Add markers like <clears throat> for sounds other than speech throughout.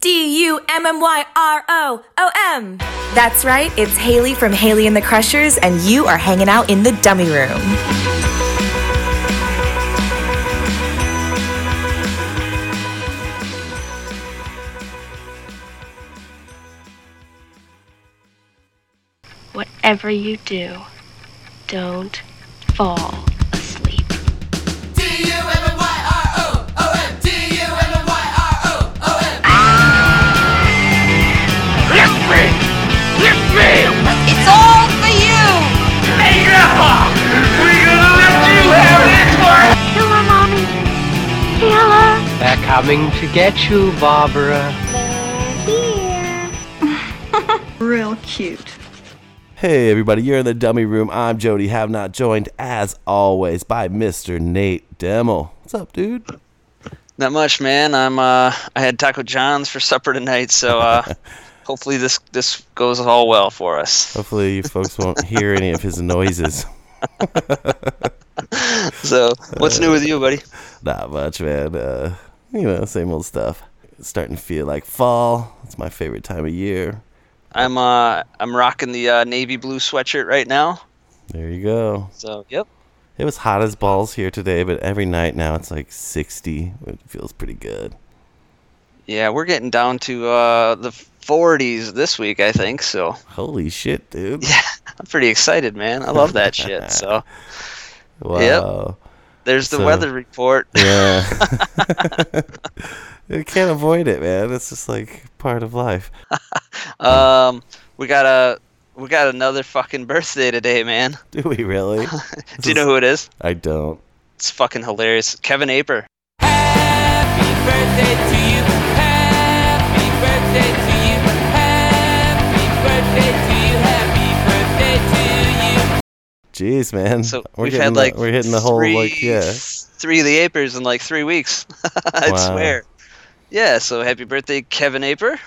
D U M M Y R O O M. That's right, it's Haley from Haley and the Crushers, and you are hanging out in the dummy room. Whatever you do, don't fall coming to get you, Barbara. <laughs> Real cute. Hey everybody, you're in the dummy room. I'm Jody. Have not joined as always by Mr. Nate Demmel. What's up, dude? Not much, man. I'm uh I had Taco John's for supper tonight, so uh <laughs> hopefully this this goes all well for us. Hopefully you folks won't hear any of his <laughs> noises. So, what's new with you, buddy? Not much, man. Uh, you know, same old stuff. It's starting to feel like fall. It's my favorite time of year. I'm uh I'm rocking the uh, navy blue sweatshirt right now. There you go. So, yep. It was hot as balls here today, but every night now it's like 60. It feels pretty good. Yeah, we're getting down to uh the 40s this week, I think. So, Holy shit, dude. <laughs> yeah, I'm pretty excited, man. I love that shit. So, <laughs> Wow. There's the So- weather report. Yeah. <laughs> you can't avoid it, man. It's just like part of life. <laughs> Um, we got a we got another fucking birthday today, man. <laughs> Do we really? Do you know who it is? I don't. It's fucking hilarious. Kevin Aper. Jeez, man. So we're we've had the- like we're hitting the whole three, like yeah. three of the Apers in like three weeks. <laughs> I Wow. swear. Yeah. So happy birthday, Kevin Aper.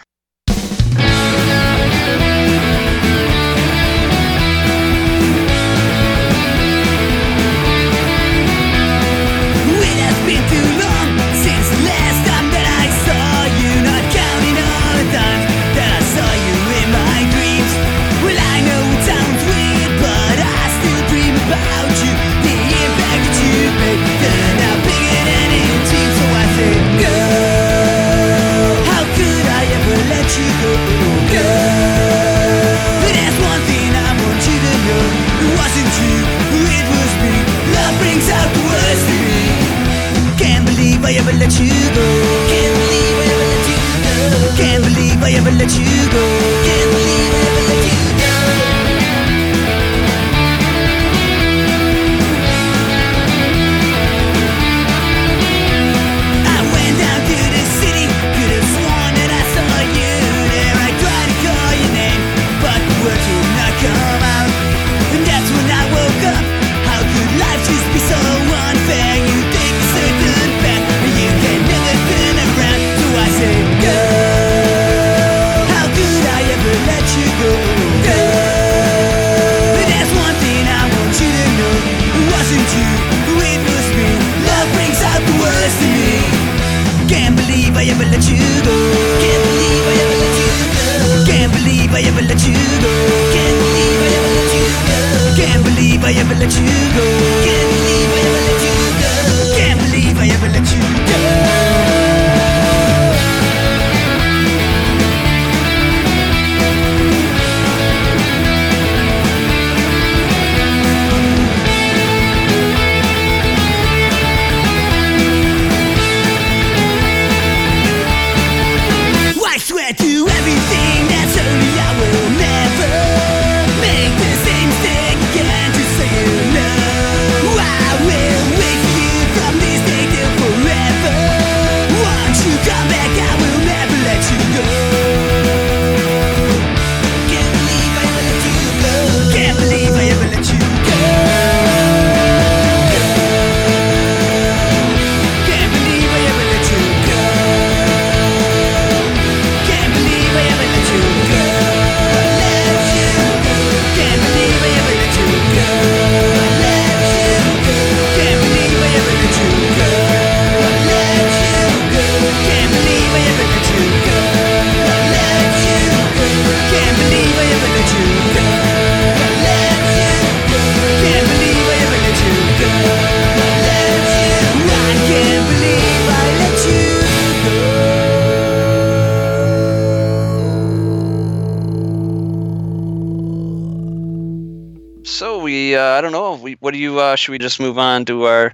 Should we just move on to our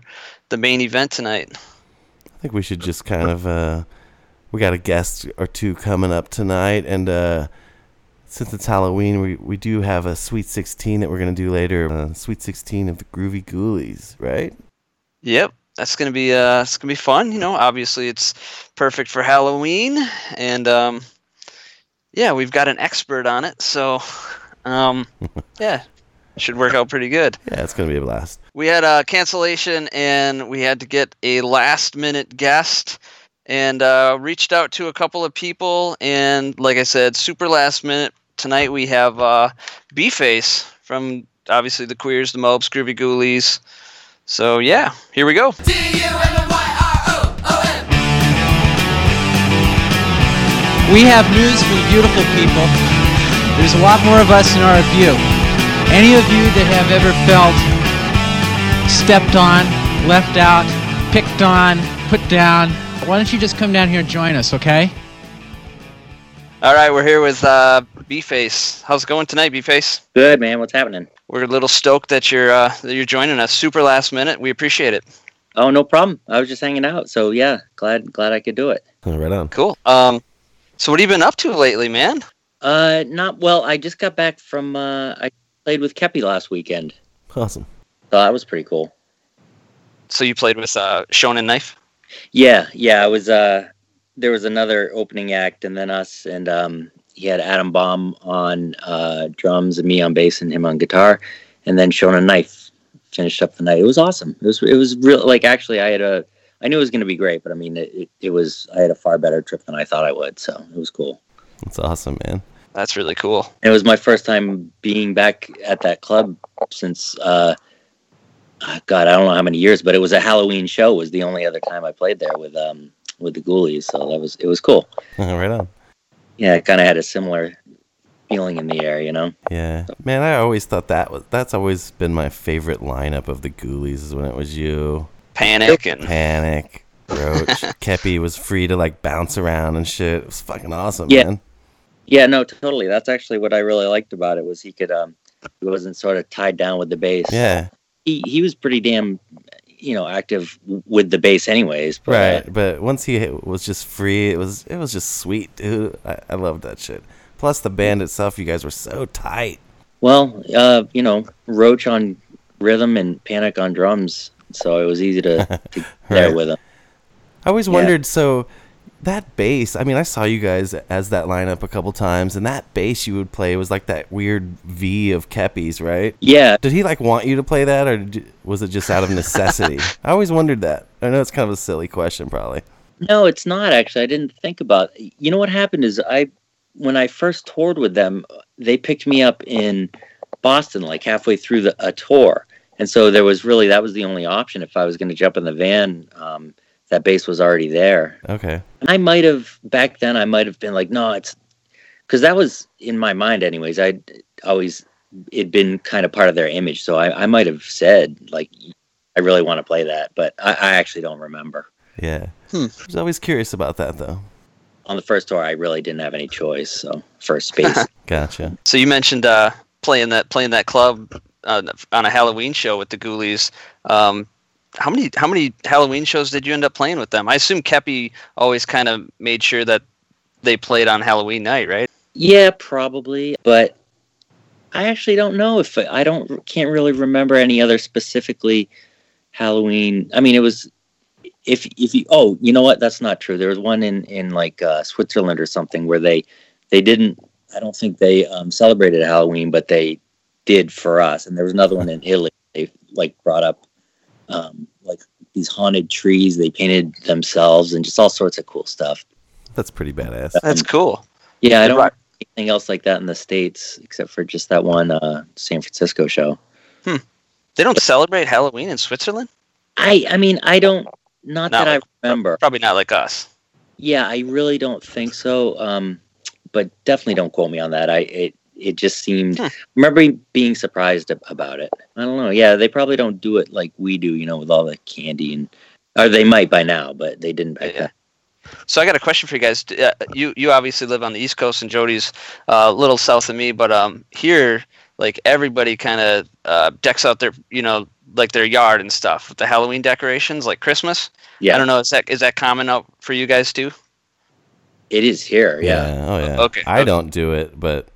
the main event tonight? I think we should just kind of uh we got a guest or two coming up tonight and uh since it's Halloween, we, we do have a Sweet 16 that we're going to do later. Uh, Sweet 16 of the Groovie Ghoulies, right? Yep, that's gonna be uh, it's gonna be fun. You know, obviously it's perfect for Halloween, and um, yeah, we've got an expert on it, so um, <laughs> yeah, should work out pretty good. <laughs> Yeah, it's going to be a blast. We had a cancellation, and we had to get a last minute guest, and uh, reached out to a couple of people, and like I said, super last minute. Tonight we have uh, B-Face from obviously the Queers, the Mopes, Groovie Ghoulies. So yeah, here we go. We have news for the beautiful people. There's a lot more of us in our view. Any of you that have ever felt stepped on, left out, picked on, put down, why don't you just come down here and join us, okay? All right, we're here with uh, B-Face. How's it going tonight, B-Face? Good man, what's happening? We're a little stoked that you're uh, that you're joining us. Super last minute. We appreciate it. Oh, no problem. I was just hanging out, so yeah, glad glad I could do it. Right on. Cool. Um, so what have you been up to lately, man? Uh, not well. I just got back from. Uh, I played with Kepi last weekend, Awesome. so that was pretty cool. So you played with uh, Shonen Knife. Yeah, yeah. I was. Uh, there was another opening act, and then us, and um, he had Adam Baum on uh, drums, and me on bass, and him on guitar, and then Shonen Knife finished up the night. It was awesome. It was. It was real. Like actually, I had a. I knew it was going to be great, but I mean, it, it, it was. I had a far better trip than I thought I would, so it was cool. That's awesome, man. That's really cool. It was my first time being back at that club since, uh, God, I don't know how many years, but it was a Halloween show. Was the only other time I played there with um with the Ghoulies, so that was it was cool. <laughs> right on. Yeah, it kind of had a similar feeling in the air, you know. Yeah, man. I always thought that was that's always been my favorite lineup of the Ghoulies is when it was you, Panic and Panic, Roach, <laughs> Kepi was free to like bounce around and shit. It was fucking awesome, Yeah. man. Yeah, no, totally. That's actually what I really liked about it was he could um he wasn't sort of tied down with the bass. Yeah, he he was pretty damn you know active with the bass anyways. But, uh, right. But once he was just free, it was it was just sweet, dude. I, I loved that shit. Plus the band itself, you guys were so tight. Well, uh, you know, Roach on rhythm and Panic on drums, so it was easy to, to <laughs> get there with him. I always Yeah. wondered. So that bass. I mean, I saw you guys as that lineup a couple times, and that bass you would play was like that weird V of Kepi's, right? Yeah, Did he like want you to play that, or did, was it just out of necessity? <laughs> I always wondered that. I know it's kind of a silly question, probably. no, it's not actually. I didn't think about. You know what happened is I, when I first toured with them, they picked me up in Boston, like halfway through the a tour, and so there was really that was the only option if I was going to jump in the van. Um, that bass was already there, Okay. And I might have back then. I might have been like, no, it's because that was in my mind, anyways. I always it'd been kind of part of their image, so I, I might have said like, I really want to play that, but I, I actually don't remember. Yeah. Hmm. I was always curious about that, though. On the first tour, I really didn't have any choice. So first space, <laughs> Gotcha. So you mentioned uh, playing that playing that club uh, on a Halloween show with the Ghoulies. Um, how many how many Halloween shows did you end up playing with them? I assume Kepi always kind of made sure that they played on Halloween night, right? yeah, probably, but I actually don't know if I don't can't really remember any other specifically Halloween. I mean, it was if if you oh you know what that's not true. There was one in in like uh, Switzerland or something where they they didn't. I don't think they um, celebrated Halloween, but they did for us. And there was another one in Italy. They like brought up um, like these haunted trees. They painted themselves and just all sorts of cool stuff. That's pretty badass. That's cool. Yeah, I don't Right. anything else like that in the states except for just that one uh, San Francisco show. Hmm. They don't celebrate Halloween in Switzerland. I I mean I don't not Not that like- I remember. Probably not like us. Yeah, I really don't think so. Um, but definitely don't quote me on that. I it it just seemed. Hmm. Remember being surprised about it. I don't know. Yeah, they probably don't do it like we do. You know, with all the candy and or they might by now, but they didn't back Yeah. then. So I got a question for you guys. Uh, you you obviously live on the East Coast, and Jody's uh, a little south of me. But um, here, like everybody kind of uh, decks out their you know like their yard and stuff with the Halloween decorations like Christmas. Yeah, I don't know. Is that is that common out for you guys too? It is here. Yeah. Oh yeah. Okay, I okay. don't do it, but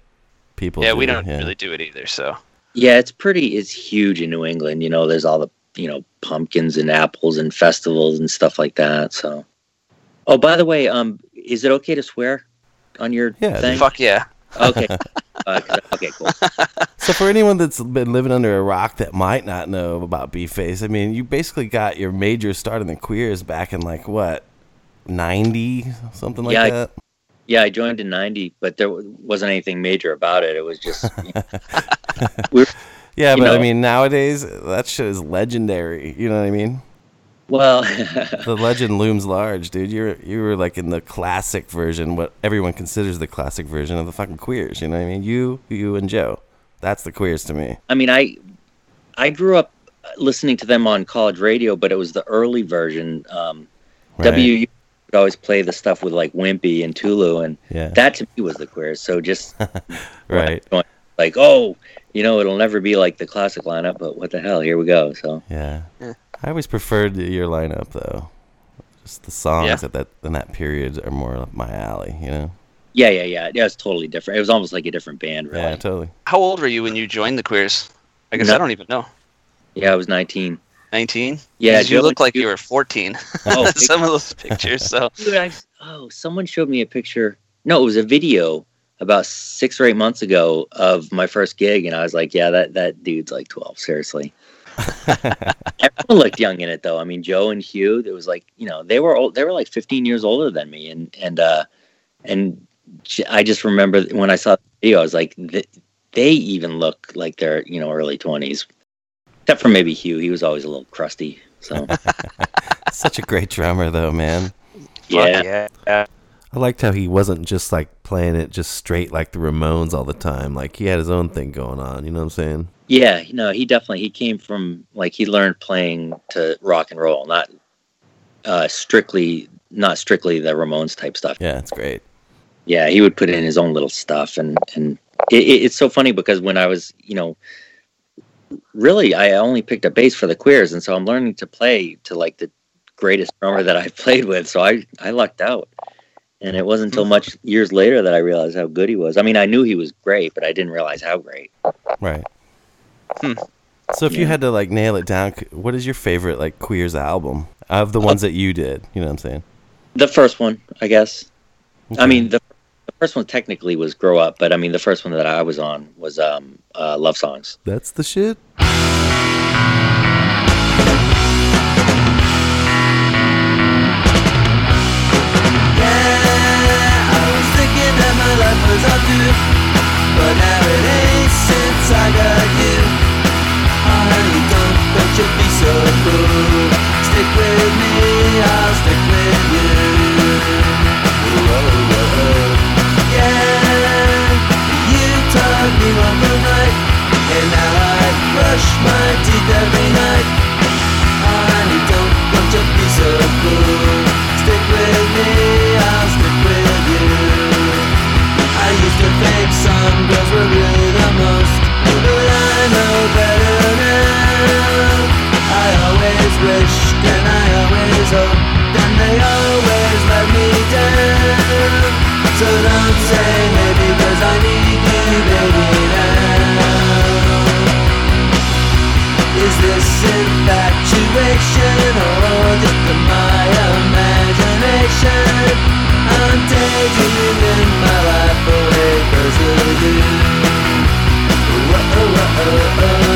people. yeah, do, we don't yeah. really do it either. So Yeah, it's pretty. It's huge in New England. You know, there's all the you know pumpkins and apples and festivals and stuff like that. So, oh, by the way, um, is it okay to swear on your Yeah, thing? fuck yeah. Okay. uh, 'cause- okay. Cool. <laughs> So for anyone that's been living under a rock that might not know about B-Face, I mean, you basically got your major start in the queers back in like what, ninety something like Yeah, that. Yeah, I joined in '90, but there wasn't anything major about it. It was just you know, <laughs> we're Yeah, but I mean, nowadays that shit is legendary. You know what I mean? well. <laughs> The legend looms large, dude. You're you were like in the classic version, what everyone considers the classic version of the fucking queers. You know what I mean? You, you, and Joe. That's the queers to me. I mean, I I grew up listening to them on college radio, but it was the early version. Um, Right. W would always play the stuff with like Wimpy and Tulu, and Yeah. that to me was the queers. So just <laughs> Right. <laughs> like, oh, you know, it'll never be like the classic lineup, but what the hell? Here we go. So Yeah. I always preferred your lineup though. Just the songs Yeah. at that in that period are more up my alley. You know? yeah, yeah, yeah, yeah. It's totally different. It was almost like a different band, really. Yeah, totally. How old were you when you joined the Queers? I guess No. I don't even know. Yeah, I was 19. 19? Yeah, you look like you were 14. Oh, <laughs> Some of those pictures. So <laughs> Dude, I, oh, someone showed me a picture. No, it was a video about six or eight months ago of my first gig, and I was like, "Yeah, that that dude's like twelve. Seriously." <laughs> Everyone looked young in it, though. I mean, Joe and Hugh. It was like you know they were old. They were like fifteen years older than me, and and uh, and j- I just remember when I saw the video, I was like, th- they even look like they're you know early twenties, except for maybe Hugh. He was always a little crusty. So <laughs> Such a great drummer though, man. yeah. yeah. I liked how he wasn't just like playing it just straight like the Ramones all the time. Like he had his own thing going on. You know what I'm saying? Yeah, no, he definitely he came from like he learned playing to rock and roll, not uh strictly not strictly the Ramones type stuff. Yeah, it's great. Yeah, he would put in his own little stuff, and and it, it, it's so funny because when I was you know really I only picked up bass for the Queers, and so I'm learning to play to like the greatest drummer that I've <laughs> played with. So I I lucked out. And it wasn't until hmm. much years later that I realized how good he was. I mean, I knew he was great, but I didn't realize how great. Right. Hmm. So if you had to like nail it down, what is your favorite like queers album of the ones uh, that you did? You know what I'm saying? The first one, I guess. I mean, the, the first one technically was "Grow Up," but I mean, the first one that I was on was um, uh, "Love Songs." That's the shit. Yeah, I my teeth every night. Honey, don't don't you be so cruel. Stick with me, I'll stick with you. I used to think some girls were really the most, but I know better now. I always wished and I always hoped, and they always let me down. So don't say maybe 'cause I need you, baby, Whoa, whoa,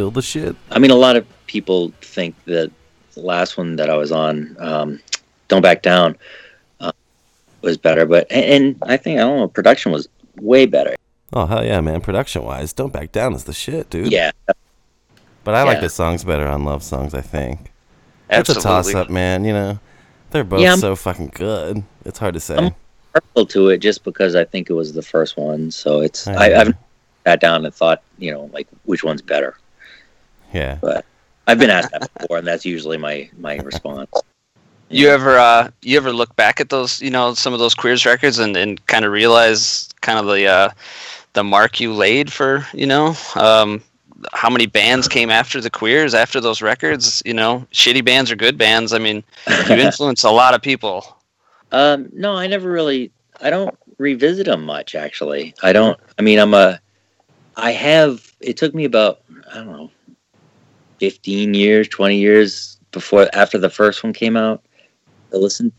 Still the shit. I mean, a lot of people think that the last one that I was on, um, "Don't Back Down," uh, was better, but and I think I don't know, production was way better. Oh hell yeah, man! Production wise, Don't Back Down is the shit, dude. Yeah, But I like the songs better on Love Songs. I think. It's a toss up, man. You know, they're both Yeah, so fucking good. It's hard to say. I'm- partial to it just because I think it was the first one, so it's I I. I've sat down and thought, you know, like which one's better. Yeah. But I've been asked that before, and that's usually my my response. You ever uh you ever look back at those you know some of those queers records and, and kind of realize kind of the uh the mark you laid for you know um how many bands came after the queers after those records you know shitty bands or good bands I mean you <laughs> influence a lot of people Um, no, I never really. I don't revisit them much. Actually, I don't. I mean, I'm a. I have. It took me about I don't know, fifteen years, twenty years before after the first one came out to listen,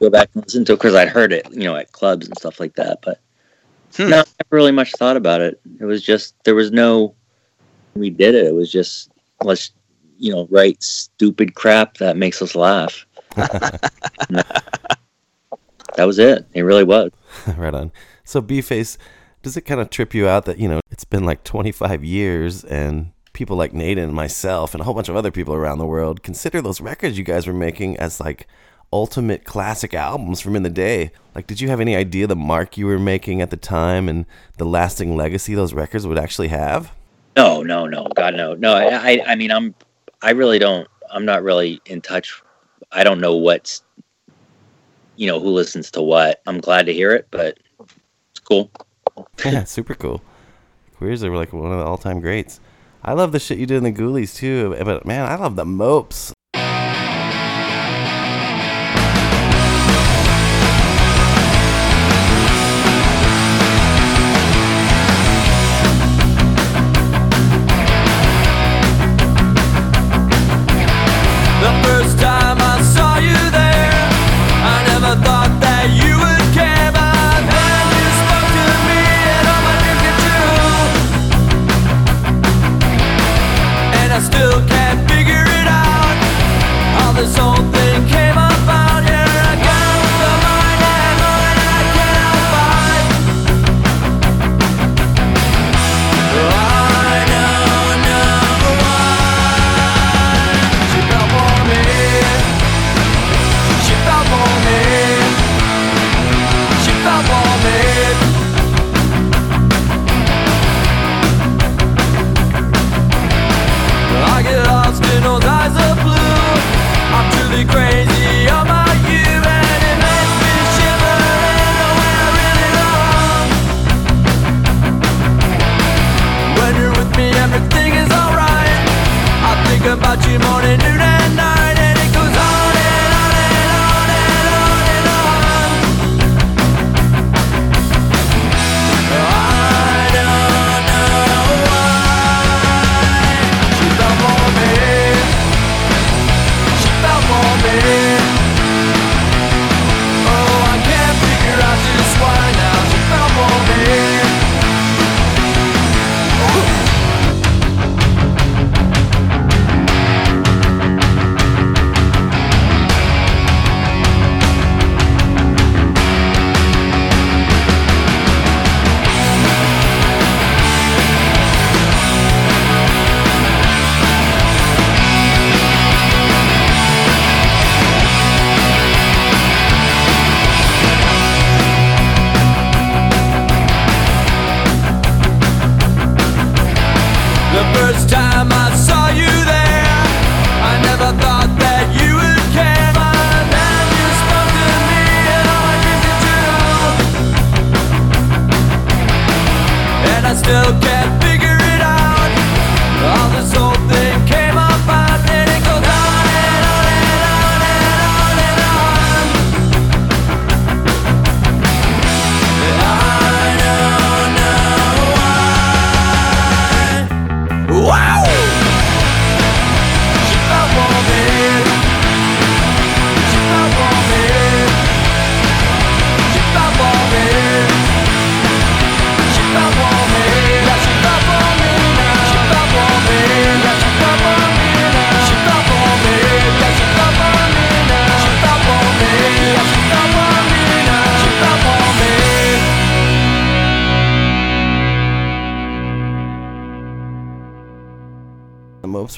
go back and listen to it because I'd heard it, you know, at clubs and stuff like that. But Hmm. no, I never really much thought about it. It was just there was no. We did it. It was just let's, you know, write stupid crap that makes us laugh. <laughs> that was it. It really was. <laughs> right on. So B face, does it kind of trip you out that you know it's been like 25 years and people like Nate and myself and a whole bunch of other people around the world consider those records you guys were making as like ultimate classic albums from in the day. Like, did you have any idea the mark you were making at the time and the lasting legacy those records would actually have? No, no, no, God, no, no. I, I, I mean, I'm, I really don't. I'm not really in touch. I don't know what's, you know, who listens to what. I'm glad to hear it, but it's cool. <laughs> Yeah, super cool. Queers are like one of the all-time greats. I love the shit you did in the Ghoulies too, but man, I love the Mopes.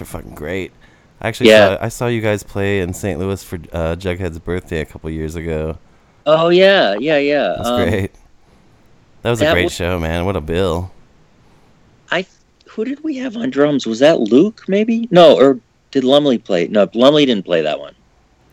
Are fucking great. I actually Yeah. saw, I saw you guys play in St. Louis for uh, Jughead's birthday a couple years ago. Oh yeah, yeah, yeah. That's Um, great. That was a great was- show, man. What a bill. I who did we have on drums? Was that Luke? Maybe no, or did Lumley play? No, Lumley didn't play that one.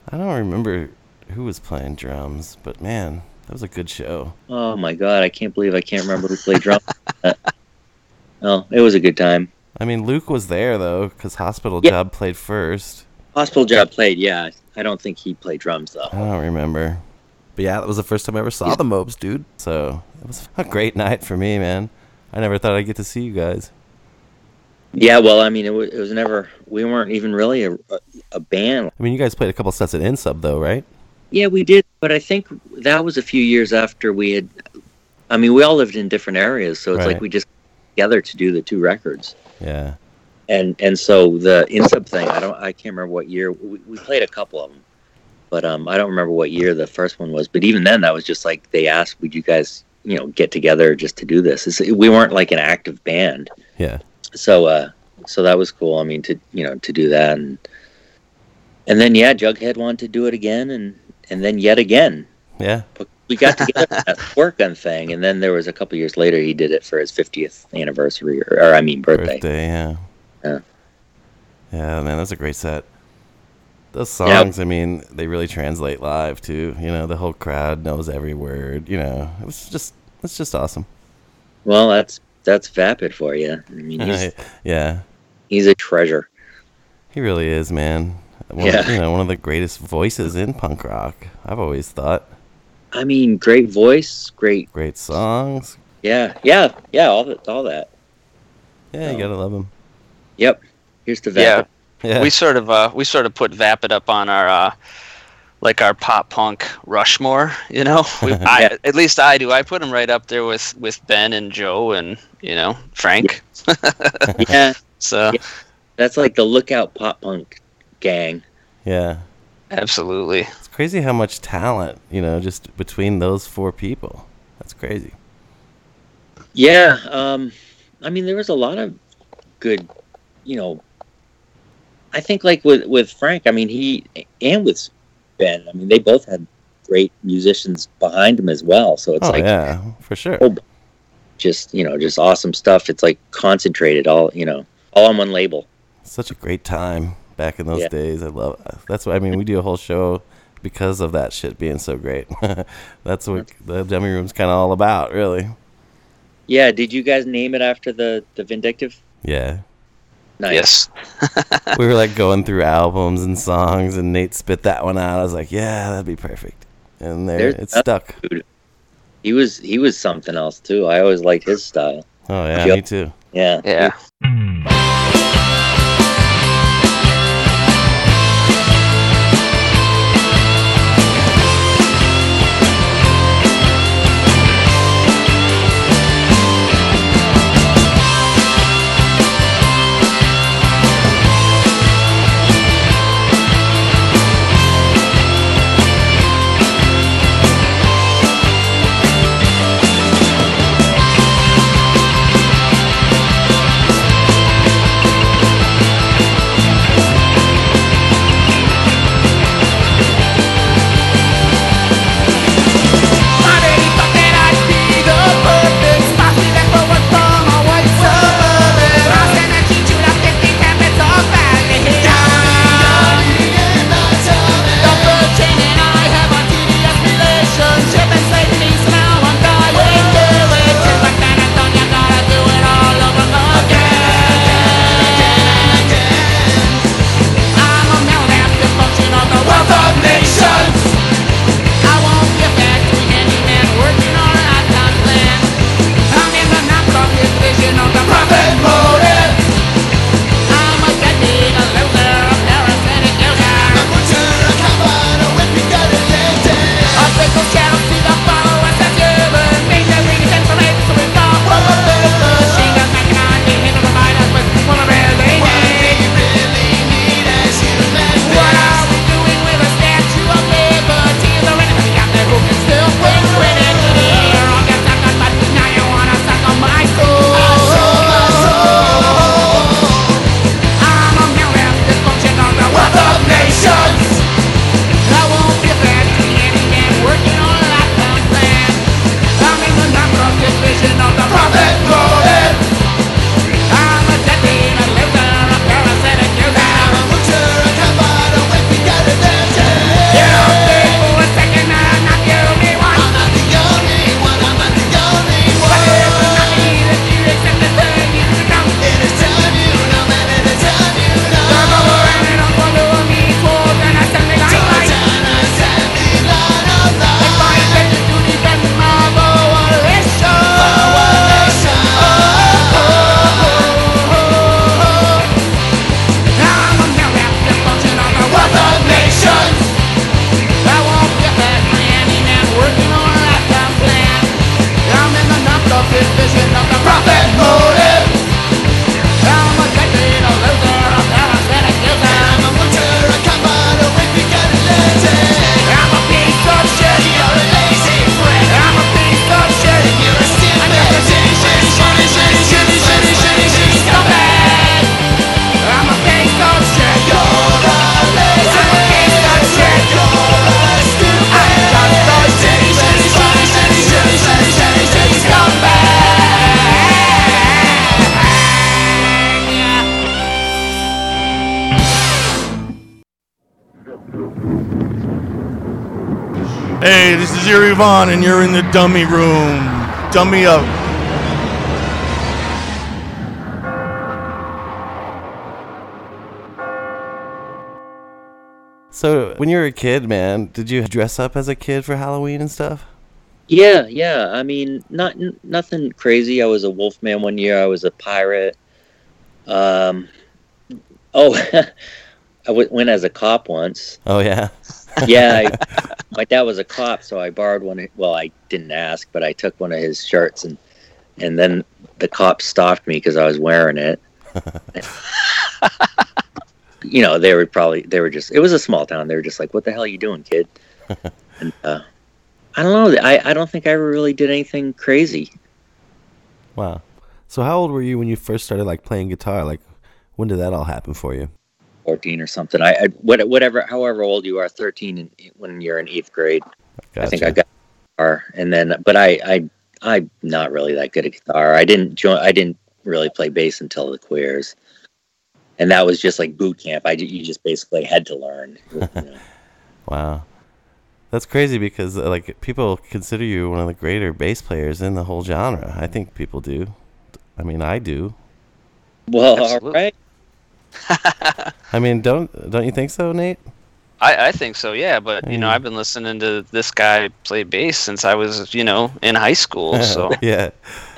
I don't remember who was playing drums, but man, that was a good show. Oh my god, I can't believe I can't remember who played drums. <laughs> oh, it was a good time. I mean, Luke was there though, because Hospital Yeah. Job played first. Hospital Job played, yeah. I don't think he played drums though. I don't remember. But yeah, that was the first time I ever saw the Mopes, dude. So it was a great night for me, man. I never thought I'd get to see you guys. Yeah, well, I mean, it was, it was never. We weren't even really a, a, a band. I mean, you guys played a couple sets at Insub though, right? Yeah, we did, but I think that was a few years after we had. I mean, we all lived in different areas, so it's Right. like we just together to do the two records. Yeah. and and so the insub thing i don't i can't remember what year we, we played a couple of them but um i don't remember what year the first one was but even then that was just like they asked would you guys you know get together just to do this It's- we weren't like an active band Yeah. so uh so that was cool i mean to you know to do that and and then yeah jughead wanted to do it again and and then yet again Yeah. We got together work gun thing and then there was a couple years later he did it for his 50th anniversary or, or i mean birthday, Birthday, yeah. Yeah. Yeah, man, that's a great set. Those songs, I mean, they really translate live too. You know, the whole crowd knows every word. You know, it was just, it's just awesome. Well, that's that's vapid for you. I mean, he's <laughs> yeah, he's a treasure. he really is, man. One, Yeah. You know, one of the greatest voices in punk rock. I've always thought. I mean, great voice, great, Great songs. yeah, yeah, yeah, all that, all that. Yeah, you gotta love them. Yep. Here's the vapid. Yeah. We sort of uh we sort of put Vapid up on our uh like our pop punk Rushmore, you know. <laughs> We, I, at least I do. I put him right up there with with Ben and Joe and you know Frank. Yeah, <laughs> So Yeah. that's like the lookout pop punk gang. Yeah. Absolutely. It's crazy how much talent, you know, just between those four people. That's crazy. Yeah, um, I mean, there was a lot of good, you know. I think like with with Frank, I mean, he and with Ben, I mean, they both had great musicians behind them as well. So it's oh like yeah, for sure. Oh, just you know, just awesome stuff. It's like concentrated, all you know, all on one label. Such a great time back in those Yeah. days. I love. That's why I mean we do a whole show because of that shit being so great. <laughs> that's what the dummy room's kind of all about, really. Yeah, did you guys name it after the the Vindictive? Yeah. Nice. Yes. <laughs> we were like going through albums and songs, and Nate spit that one out. I was like, yeah, that'd be perfect. And there, There's it's that stuck. dude. He was he was something else too. I always liked his style. Oh yeah, Yep. me too. Yeah. Yeah. Is Erie and you're in the dummy room. Dummy up. So, when you were a kid, man, did you dress up as a kid for Halloween and stuff? Yeah, yeah. I mean, not n- nothing crazy. I was a wolfman one year. I was a pirate. Um, oh, <laughs> I w- went as a cop once. Oh yeah. Yeah, I, my dad was a cop, so I borrowed one. of- Well, I didn't ask, but I took one of his shirts, and and then the cop stopped me because I was wearing it. <laughs> you know, they were probably they were just. It was a small town. They were just like, "What the hell are you doing, kid?" <laughs> and uh, I don't know. I I don't think I ever really did anything crazy. Wow. So how old were you when you first started like playing guitar? Like when did that all happen for you? 14 or something. I, I whatever, however old you are, 13 in, when you're in eighth grade. I think I Gotcha. got guitar, and then, but I, I, I'm not really that good at guitar. I didn't join. I didn't really play bass until the queers, and that was just like boot camp. I ju- you just basically had to learn. <laughs> you know. Wow. That's crazy because uh, like people consider you one of the greater bass players in the whole genre. I think people do. I mean, I do. Well, Absolutely. right. <laughs> I mean, don't don't you think so, Nate? I, I think so, yeah. But you know, Mm. I've been listening to this guy play bass since I was, you know, in high school. <laughs> So yeah. <laughs>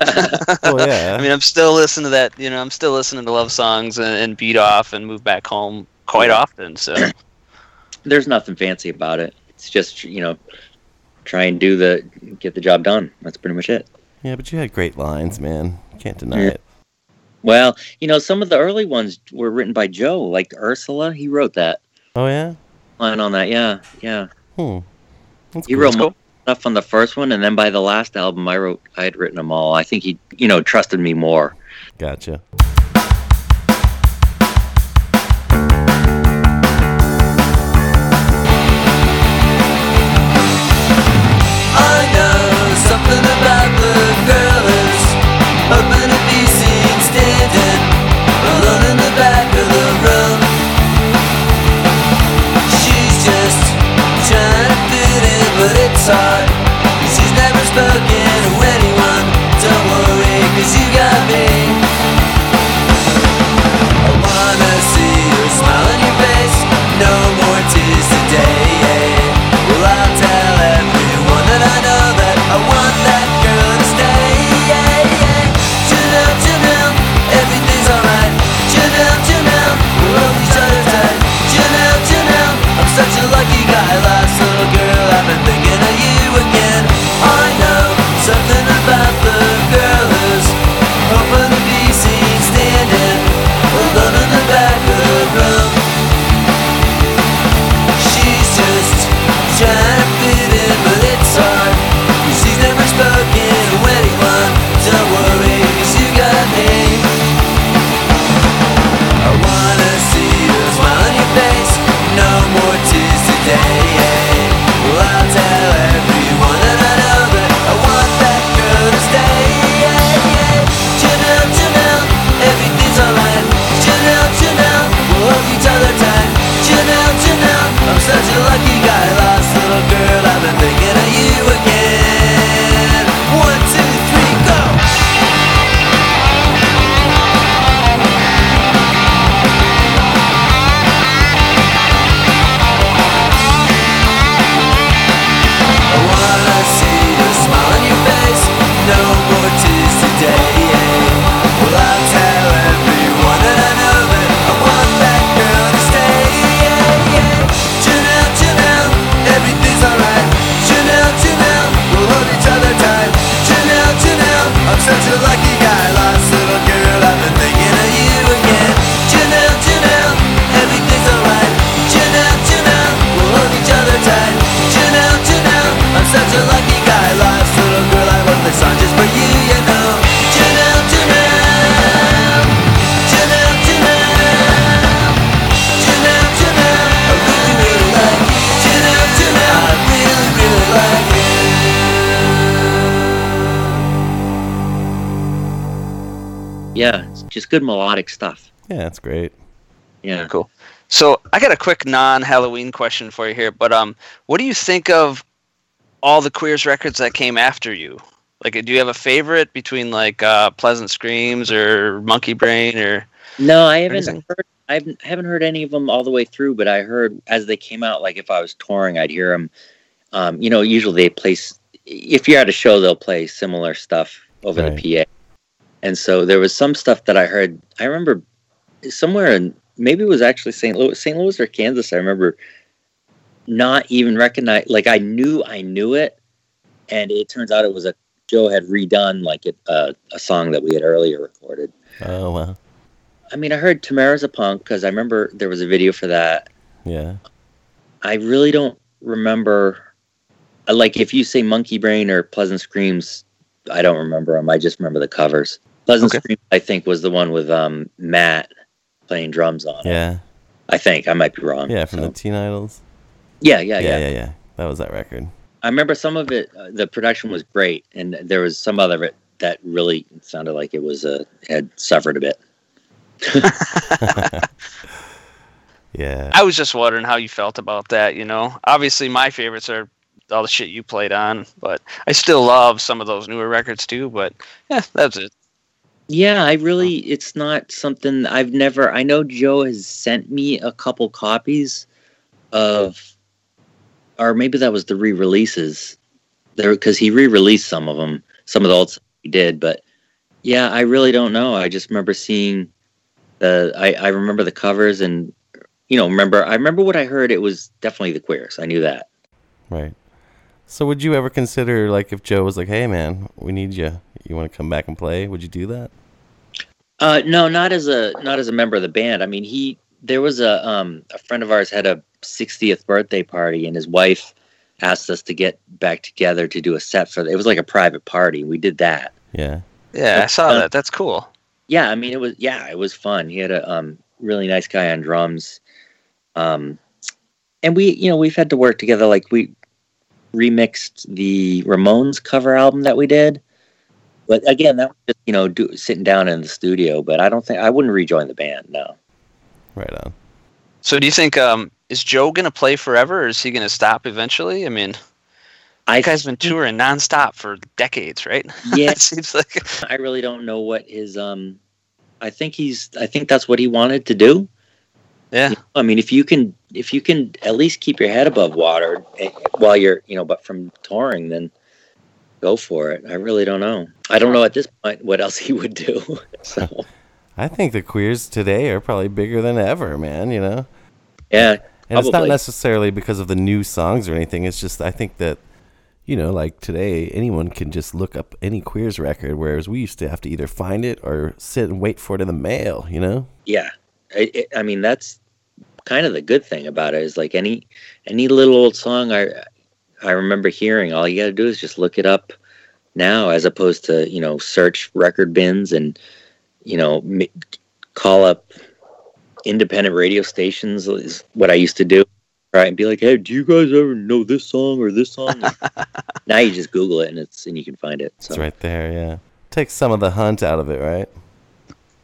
oh yeah. I mean, I'm still listening to that. You know, I'm still listening to love songs and, and beat off and move back home quite often. So <clears throat> There's nothing fancy about it. It's just you know, try and do the get the job done. That's pretty much it. yeah, but you had great lines, man. Can't deny Yeah. it. Well, you know, some of the early ones were written by Joe, like Ursula. He wrote that Oh yeah. line on that. Yeah, yeah. Hmm. That's he cool. wrote most stuff on the first one, and then by the last album, I wrote, I had written them all. I think he, you know, trusted me more. Gotcha. Good melodic stuff. Yeah, that's great. Yeah. Cool. So I got a quick non-Halloween question for you here, but um, what do you think of all the Queers records that came after you? Like, do you have a favorite between like uh, Pleasant Screams or Munki Brain or? No, I haven't anything? heard. I haven't- haven't heard any of them all the way through, but I heard as they came out. Like if I was touring, I'd hear them. Um, you know, usually they play. If you're at a show, they'll play similar stuff over Right. the PA. And so there was some stuff that I heard. I remember somewhere in maybe it was actually St. Louis, St. Louis or Kansas. I remember not even recognize. Like I knew I knew it, and it turns out it was a Joe had redone like it, uh, a song that we had earlier recorded. Oh wow. I mean, I heard Tamara's a punk because I remember there was a video for that. Yeah. I really don't remember. Like, if you say Munki Brain or Pleasant Screams, I don't remember them. I just remember the covers. Pleasant Okay. Screams, I think, was the one with um, Matt playing drums on it. Yeah. I think I might be wrong. Yeah, from So- the Teen Idols. yeah, yeah, Yeah, yeah, yeah, yeah. That was that record. I remember some of it. Uh, the production was great, and there was some other it that really sounded like it was uh, had suffered a bit. <laughs> <laughs> Yeah. I was just wondering how you felt about that. You know, obviously my favorites are all the shit you played on, but I still love some of those newer records too. But yeah, that's it. Yeah, I really, it's not something I've never. I know Joe has sent me a couple copies of, or maybe that was the re releases there because he re released some of them, some of the old stuff he did. But yeah, I really don't know. I just remember seeing the, I, I remember the covers and, you know, remember, I remember what I heard. It was definitely the queers. I knew that. Right. So would you ever consider like if Joe was like, "Hey man, we need you. You want to come back and play?" Would you do that? Uh, no, not as a not as a member of the band. I mean, he there was a um a friend of ours had a 60th birthday party, and his wife asked us to get back together to do a set for. It was like a private party. We did that. Yeah. Yeah, I saw that. That's cool. Yeah, I mean, it was yeah, it was fun. He had a um really nice guy on drums, um, and we you know we've had to work together. Like we remixed the Ramones cover album that we did. But again, that was just you know do, sitting down in the studio. But I don't think I wouldn't rejoin the band. No. Right on. So do you think um is Joe gonna play forever, or is he gonna stop eventually? I mean, I you guys been touring nonstop for decades, right? Yeah. <laughs> it seems like. I really don't know what his um I think he's I think that's what he wanted to do. Yeah. You know, I mean if you can if you can at least keep your head above water eh, while you're, you know, but from touring then go for it. I really don't know. I don't know at this point what else he would do. <laughs> so, I think the queers today are probably bigger than ever, man. You know. yeah. And it's not necessarily because of the new songs or anything. It's just I think that, you know, like today, anyone can just look up any Queers record, whereas we used to have to either find it or sit and wait for it in the mail. You know? Yeah. I, I I mean that's kind of the good thing about it is like any any little old song I I remember hearing all you got to do is just look it up now as opposed to you know search record bins and you know m- call up independent radio stations is what I used to do right and be like hey do you guys ever know this song or this song <laughs> now you just google it and it's and you can find it so It's right there. Yeah. Takes some of the hunt out of it, right?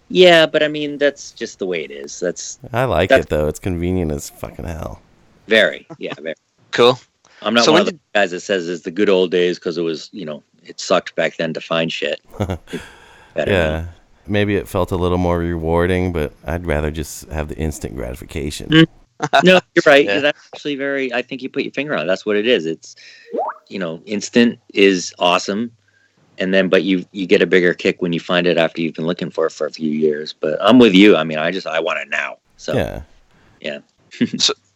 yeah but I mean that's just the way it is that's I like That's- it though. It's convenient as fucking hell. very yeah very Cool. I'm not So one when of the guys that says it's the good old days because it was, you know, it sucked back then to find shit. <laughs> Better now. Yeah. Maybe it felt a little more rewarding, but I'd rather just have the instant gratification. Mm. no, <laughs> you're right. Yeah. That's actually very. I think you put your finger on. it. That's what it is. It's, you know, instant is awesome, and then but you you get a bigger kick when you find it after you've been looking for it for a few years. But I'm with you. I mean, I just I want it now. So Yeah. yeah.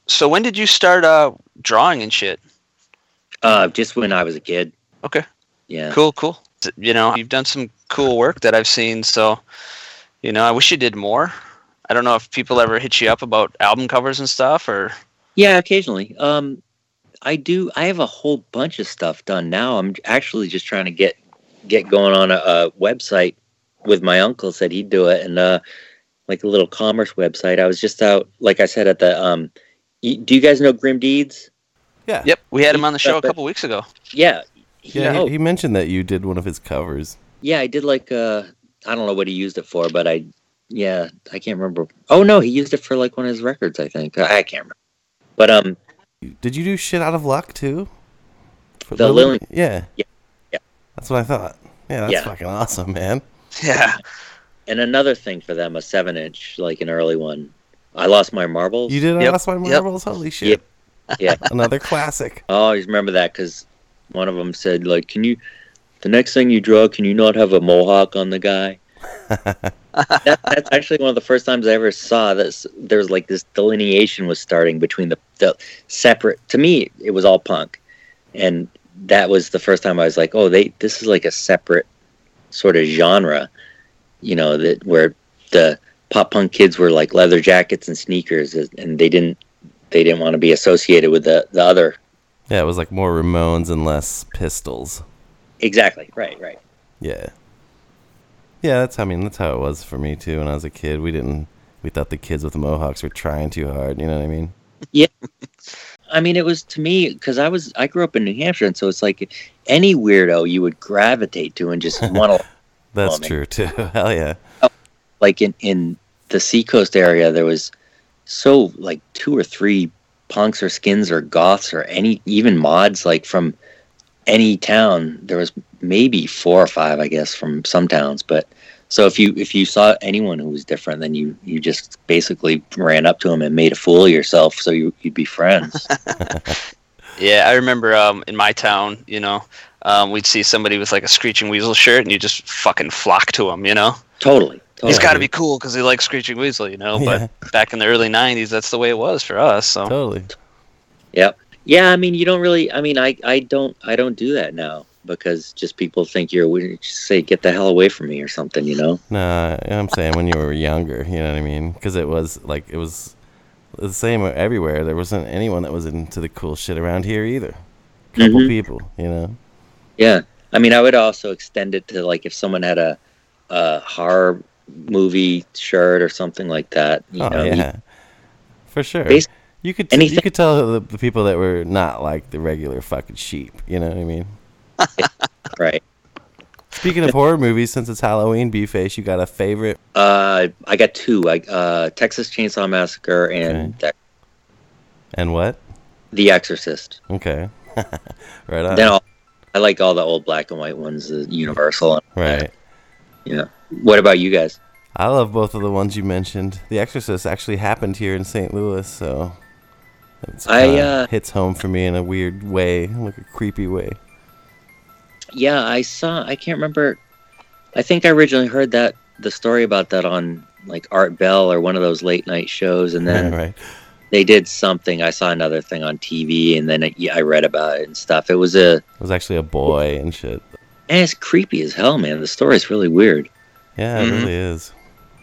So when did you start uh drawing and shit? Uh, just when I was a kid. Okay. Yeah. Cool, cool. You know, you've done some cool work that I've seen. So, you know, I wish you did more. I don't know if people ever hit you up about album covers and stuff, or Yeah, occasionally. Um, I do. I have a whole bunch of stuff done now. I'm actually just trying to get get going on a, a website with my uncle. Said he'd do it, and uh, like a little commerce website. I was just out, like I said, at the. Um, do you guys know Grim Deeds? Yeah. yep, we had him on the show a couple weeks ago. Yeah. He, Yeah. oh, He, he mentioned that you did one of his covers. yeah. I did like uh, I don't know what he used it for, but I, yeah, I can't remember. Oh no, he used it for like one of his records. I think I, I can't remember. But um, Did you do shit out of luck too? For The Lily- Lily- Yeah. Yeah. Yeah. That's what I thought. Yeah, that's Yeah. fucking awesome, man. <laughs> Yeah. And another thing for them, a seven inch, like an early one. I lost my marbles. You did I Yep. lost my Yep. marbles. Holy shit! Yeah. <laughs> Another classic. I always remember that because one of them said, like, can you, the next thing you draw, can you not have a mohawk on the guy? <laughs> that, that's actually one of the first times I ever saw this. There was like this delineation was starting between the, the separate. To me, it was all punk, and that was the first time I was like, oh, they this is like a separate sort of genre, you know, that where the pop punk kids were like leather jackets and sneakers, and they didn't they didn't want to be associated with the the other. Yeah, it was like more Ramones and less Pistols. Exactly. Right. Right. Yeah. Yeah, that's how I mean that's how it was for me too when I was a kid. We didn't we thought the kids with the mohawks were trying too hard, you know what I mean? Yeah. I mean, it was to me because I was I grew up in New Hampshire, and so it's like any weirdo you would gravitate to and just <laughs> want to. That's Oh, true too. <laughs> Hell yeah. Oh, like in in the Seacoast area, there was so like two or three punks or skins or goths or any even mods like from any town. There was maybe four or five, I guess, from some towns. But so if you if you saw anyone who was different, then you you just basically ran up to them and made a fool of yourself, so you you'd be friends. <laughs> <laughs> Yeah, I remember um, in my town, you know, um, we'd see somebody with like a Screeching Weasel shirt, and you just fucking flock to him, you know. totally. He's totally. got to be cool because he likes Screeching Weasel, you know. Yeah. But <laughs> back in the early '90s, that's the way it was for us. So Totally. Yep. Yeah, I mean, you don't really. I mean, I, I don't I don't do that now because just people think you're we just say get the hell away from me or something, you know. Nah, I'm saying when you were younger, you know what I mean? Because it was like it was the same everywhere. There wasn't anyone that was into the cool shit around here either. Couple Mhm. people, you know. Yeah. I mean, I would also extend it to like if someone had a, a horror movie shirt or something like that. You oh know, you- yeah, for sure. Bas- you could you anything- could tell the, the people that were not like the regular fucking sheep. You know what I mean? <laughs> right. Speaking of horror movies, since it's Halloween, B-Face, you got a favorite? Uh, I got two. I uh, Texas Chainsaw Massacre and The- And what? The Exorcist. Okay, <laughs> right on. Then all, I like all the old black and white ones, the Universal. right. Yeah. What about you guys? I love both of the ones you mentioned. The Exorcist actually happened here in St. Louis, so it's I, uh, hits home for me in a weird way, like a creepy way. Yeah, I saw. I can't remember. I think I originally heard that the story about that on like Art Bell or one of those late night shows, and then <laughs> right. they did something. I saw another thing on TV, and then it, yeah, I read about it and stuff. It was a. It was actually a boy and shit. And it's creepy as hell, man. The story's really weird. Yeah, it Mhm. really is.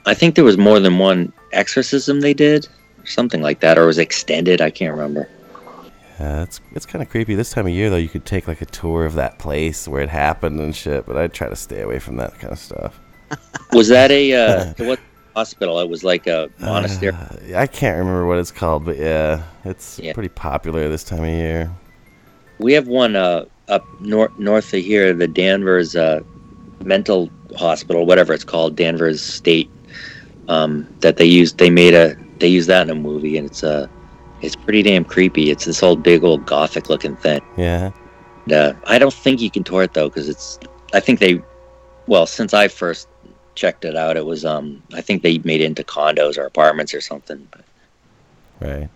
I think there was more than one exorcism they did, or something like that, or it was extended. I can't remember. Yeah, it's it's kind of creepy. This time of year, though, you could take like a tour of that place where it happened and shit. But I'd try to stay away from that kind of stuff. <laughs> Was that a uh, <laughs> what hospital? It was like a monastery. Uh, I can't remember what it's called, but yeah, it's Yeah. pretty popular this time of year. We have one uh, up nor- north of here, the Danvers uh, Mental Hospital, whatever it's called, Danvers State. Um, that they used, they made a, they use that in a movie, and it's uh, it's pretty damn creepy. It's this old big old gothic looking thing. Yeah, And, uh, I don't think you can tour it though, because it's. I think they, well, since I first checked it out, it was um, I think they made it into condos or apartments or something. But right.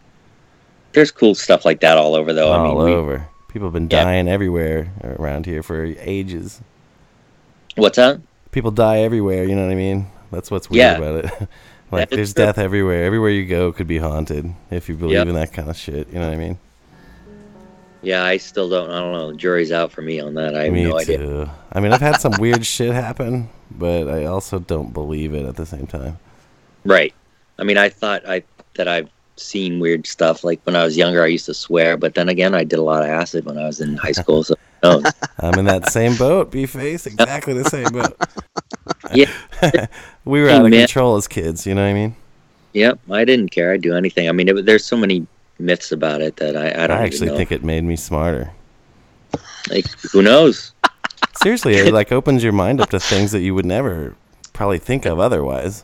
there's cool stuff like that all over though. All I mean, we- over. People have been Yeah. dying everywhere around here for ages. what's that? People die everywhere. You know what I mean? That's what's weird Yeah. about it. <laughs> like, That there's death everywhere. Everywhere you go could be haunted if you believe Yep. in that kind of shit. You know what I mean? Yeah, I still don't. I don't know. The jury's out for me on that. I have Me no idea. too. I mean, I've had some <laughs> weird shit happen, but I also don't believe it at the same time. Right. I mean, I thought I that I've seen weird stuff. Like when I was younger, I used to swear, but then again, I did a lot of acid when I was in high school. So no. <laughs> I'm in that same boat, B-Face, exactly the same boat. <laughs> yeah, <laughs> We were out of control as kids. You know what I mean? yep. I didn't care. I'd do anything. I mean, it, there's so many myths about it that I, I don't I actually think it made me smarter. like who knows? Seriously, it like opens your mind up to things that you would never probably think of otherwise.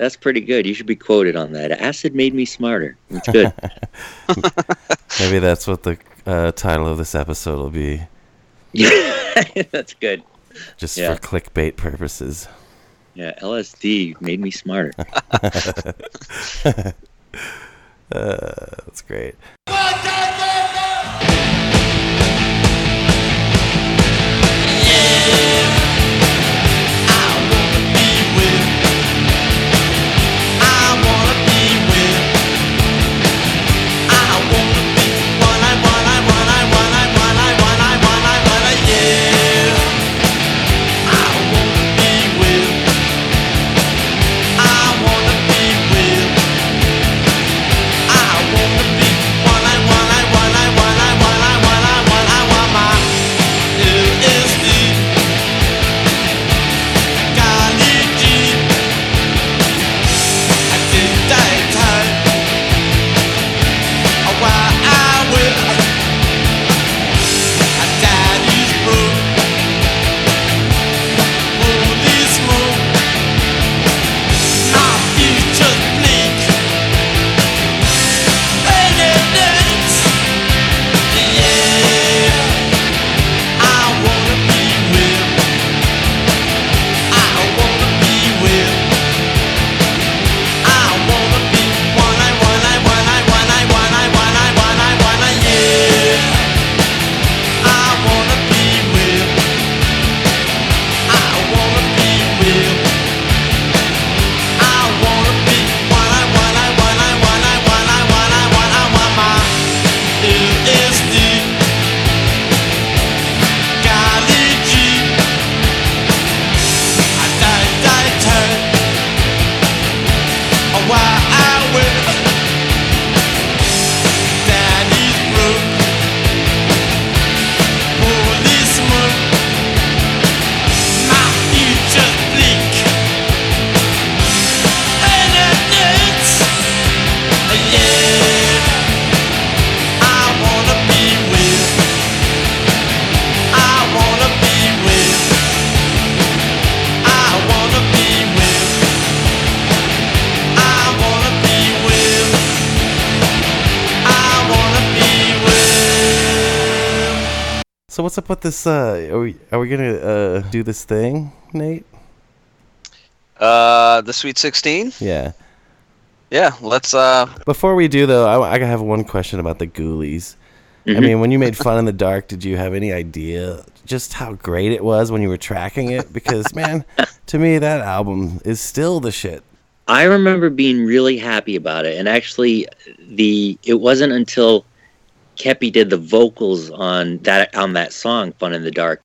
That's pretty good. You should be quoted on that. Acid made me smarter. It's good. <laughs> <laughs> Maybe that's what the uh, title of this episode will be. Yeah, <laughs> that's good. just Yeah. for clickbait purposes. Yeah, LSD made me smarter. uh, that's great. So what's up with this? Uh, are we are we gonna uh, do this thing, Nate? Uh, the Sweet 16. Yeah. Yeah, let's. Uh, Before we do though, I, I have one question about the Ghoulies. I Mhm. mean, when you made Fun in the Dark, did you have any idea just how great it was when you were tracking it? Because man, to me that album is still the shit. I remember being really happy about it, and actually, the it wasn't until Kepi did the vocals on that on that song "Fun in the Dark."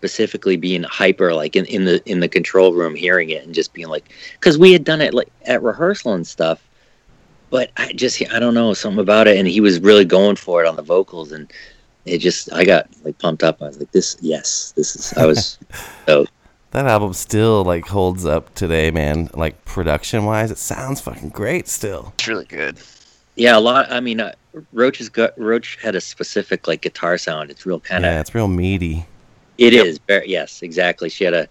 Specifically being hyper, like in, in the in the control room, hearing it and just being like, because we had done it like at rehearsal and stuff, but I just I don't know something about it, and he was really going for it on the vocals, and it just I got like pumped up. I was like, this, yes, this is. I was <laughs> so That album still like holds up today, man. Like production wise, it sounds fucking great still. It's really good. yeah. A lot. I mean, uh, Roach's got Roach had a specific like guitar sound. It's real kind of. Yeah, it's real meaty. It is very yes, exactly. She had a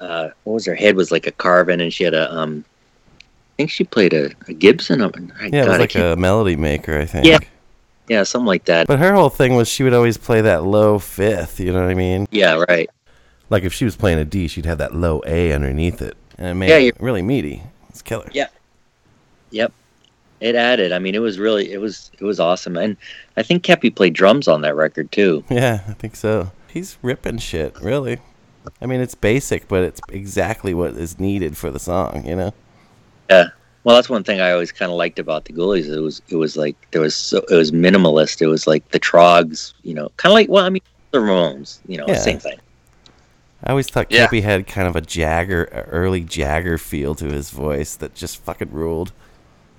uh, what was her head was like a carving, and she had a um, I think she played a, a Gibson. Oh, my Yeah, it was like a melody maker, I think. Yeah. yeah, something like that. But her whole thing was she would always play that low fifth, you know what I mean? Yeah, right. Like if she was playing a D, she'd have that low A underneath it. And it made Yeah, it really meaty. It's killer. Yeah. Yep. It added. I mean, it was really, it was, it was awesome, and I think Kepi played drums on that record too. Yeah, I think so. He's ripping shit, really. I mean, it's basic, but it's exactly what is needed for the song, you know? Yeah. Well, that's one thing I always kind of liked about the Ghoulies. It was, it was like there was so, it was minimalist. It was like the Troggs, you know, kind of like well, I mean, the Ramones, you know, Yeah. same thing. I always thought Yeah. Kepi had kind of a Jagger, early Jagger feel to his voice that just fucking ruled.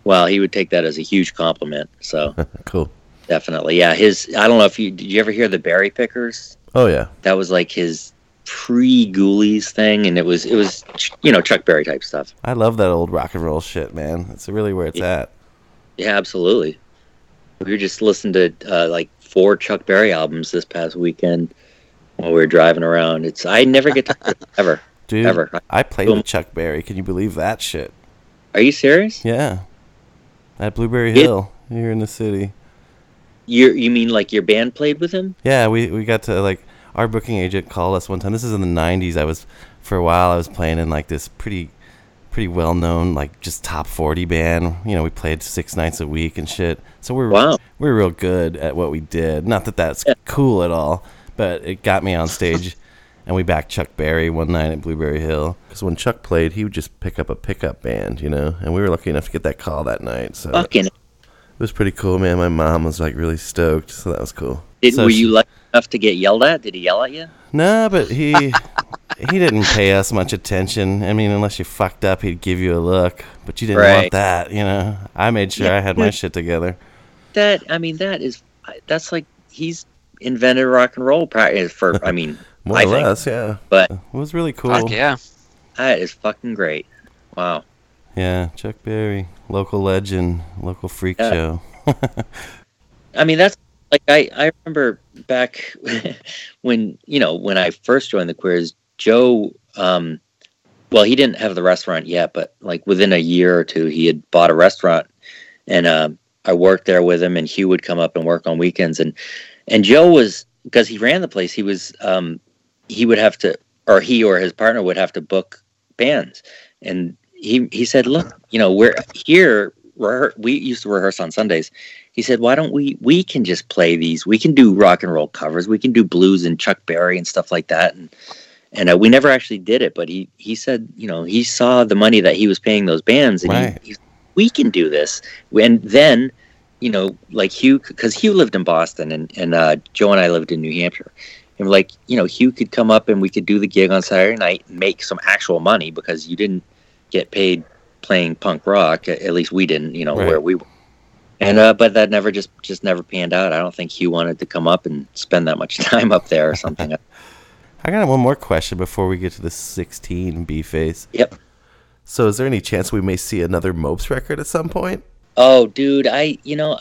Well, he would take that as a huge compliment. So <laughs> cool. definitely, yeah. His, I don't know if you did you ever hear the Berry Pickers? Oh yeah. That was like his pre Ghoulies thing, and it was, it was, you know, Chuck Berry type stuff. I love that old rock and roll shit, man. It's really where it's at. Yeah, absolutely. We were just listening to uh, like four Chuck Berry albums this past weekend while we were driving around. It's I never get to <laughs> ever, Dude, ever. I played with Chuck Berry. Can you believe that shit? Are you serious? Yeah. At Blueberry It- Hill here in the city. You you mean like your band played with him? Yeah, we, we got to like our booking agent called us one time. This is in the '90s. I was for a while. I was playing in like this pretty pretty well known like just top 40 band. You know, we played six nights a week and shit. So we're Wow. we're real good at what we did. Not that that's cool at all, but it got me on stage. <laughs> And we backed Chuck Berry one night at Blueberry Hill. Because when Chuck played, he would just pick up a pickup band, you know. And we were lucky enough to get that call that night. So Fucking. It was pretty cool, man. My mom was like really stoked, so that was cool. Did, So were she- you lucky enough to get yelled at? Did he yell at you? No, but he <laughs> he didn't pay us much attention. I mean, unless you fucked up, he'd give you a look. But you didn't want that, you know. I made sure Yeah. I had my shit together. That I mean, that is that's like he's invented rock and roll practice eh, for. I mean, <laughs> More I or think. less, yeah. But It was really cool. Fuck yeah. that is fucking great. Wow. Yeah, Chuck Berry, local legend, local freak Yeah. show. <laughs> I mean, that's like I I remember back <laughs> when you know when I first joined the Queers, Joe. Um, well, he didn't have the restaurant yet, but like within a year or two, he had bought a restaurant, and uh, I worked there with him. And Hugh would come up and work on weekends, and and Joe was because he ran the place. He was um, he would have to, or he or his partner would have to book bands, and he he said, look, you know, we're here. rehe- We used to rehearse on Sundays he said, "Why don't we? We can just play these. We can do rock and roll covers. We can do blues and Chuck Berry and stuff like that." And and uh, we never actually did it, but he he said, you know, he saw the money that he was paying those bands, and Right. he, he we can do this. And then, you know, like Hugh, because Hugh lived in Boston, and and uh, Joe and I lived in New Hampshire, and like, you know, Hugh could come up and we could do the gig on Saturday night and make some actual money because you didn't get paid playing punk rock. At at least we didn't, you know, Right. where we were. And uh, but that never just just never panned out. I don't think Hugh wanted to come up and spend that much <laughs> time up there or something. <laughs> I got one more question before we get to the 16 B-Face. Yep. So, is there any chance we may see another Mopes record at some point? oh, dude, I you know,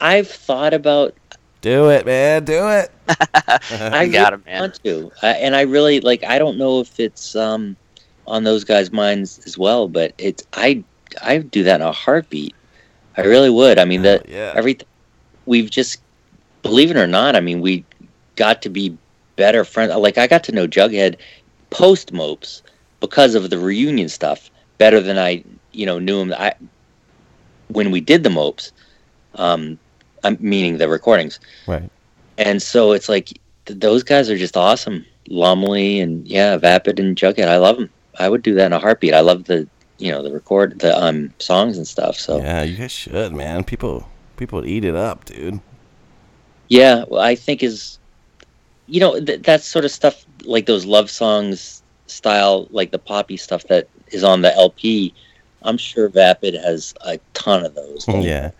I've thought about. Do it, man. Do it. <laughs> I got really it, man. want to, I, and I really like. I don't know if it's um on those guys' minds as well, but it's I I do that in a heartbeat. I really would. I mean, that yeah. everything we've just believe it or not. I mean, we got to be better friends. Like I got to know Jughead post Mopes because of the reunion stuff better than I you know knew him. I when we did the Mopes, um, I'm meaning the recordings. Right. And so it's like th- those guys are just awesome. Lumley and yeah, Vapid and Jughead. I love them. I would do that in a heartbeat. I love the you know the record the um songs and stuff. So yeah, Yeah, you guys should, man. People people eat it up, dude. Yeah, well, I think is you know th- that sort of stuff like those love songs style like the poppy stuff that is on the LP. I'm sure Vapid has a ton of those. <laughs> yeah.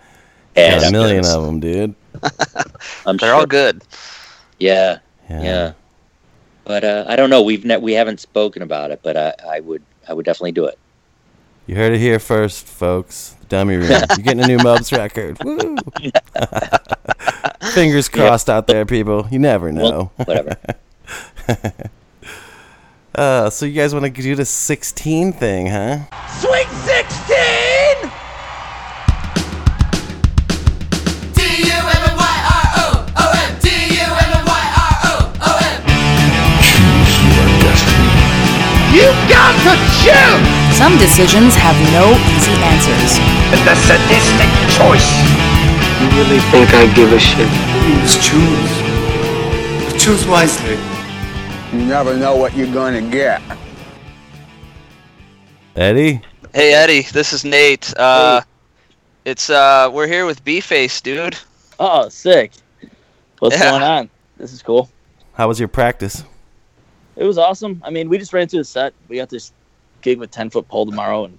Yeah, Got a I'm million of them, dude. <laughs> I'm They're sure. all good. Yeah, Yeah. yeah. But uh, I don't know. We've ne- we haven't spoken about it, but I, I would I would definitely do it. You heard it here first, folks. Dummy Room. <laughs> You're getting a new Mopes record. Woo! <laughs> Fingers crossed out there, people. You never know. Well, <laughs> whatever. Uh, so you guys want to do the 16 thing, huh? Sweet 16! You got to choose! Some decisions have no easy answers. But that's a sadistic choice. You really think I give a shit? You must choose. Choose wisely. You never know what you're going to get. Eddie? Hey Eddie, this is Nate. Uh, it's uh, we're here with B-Face, dude. Oh, sick. What's Yeah. going on? This is cool. How was your practice? It was awesome. I mean, we just ran through the set. We got this gig with Ten Foot Pole tomorrow, and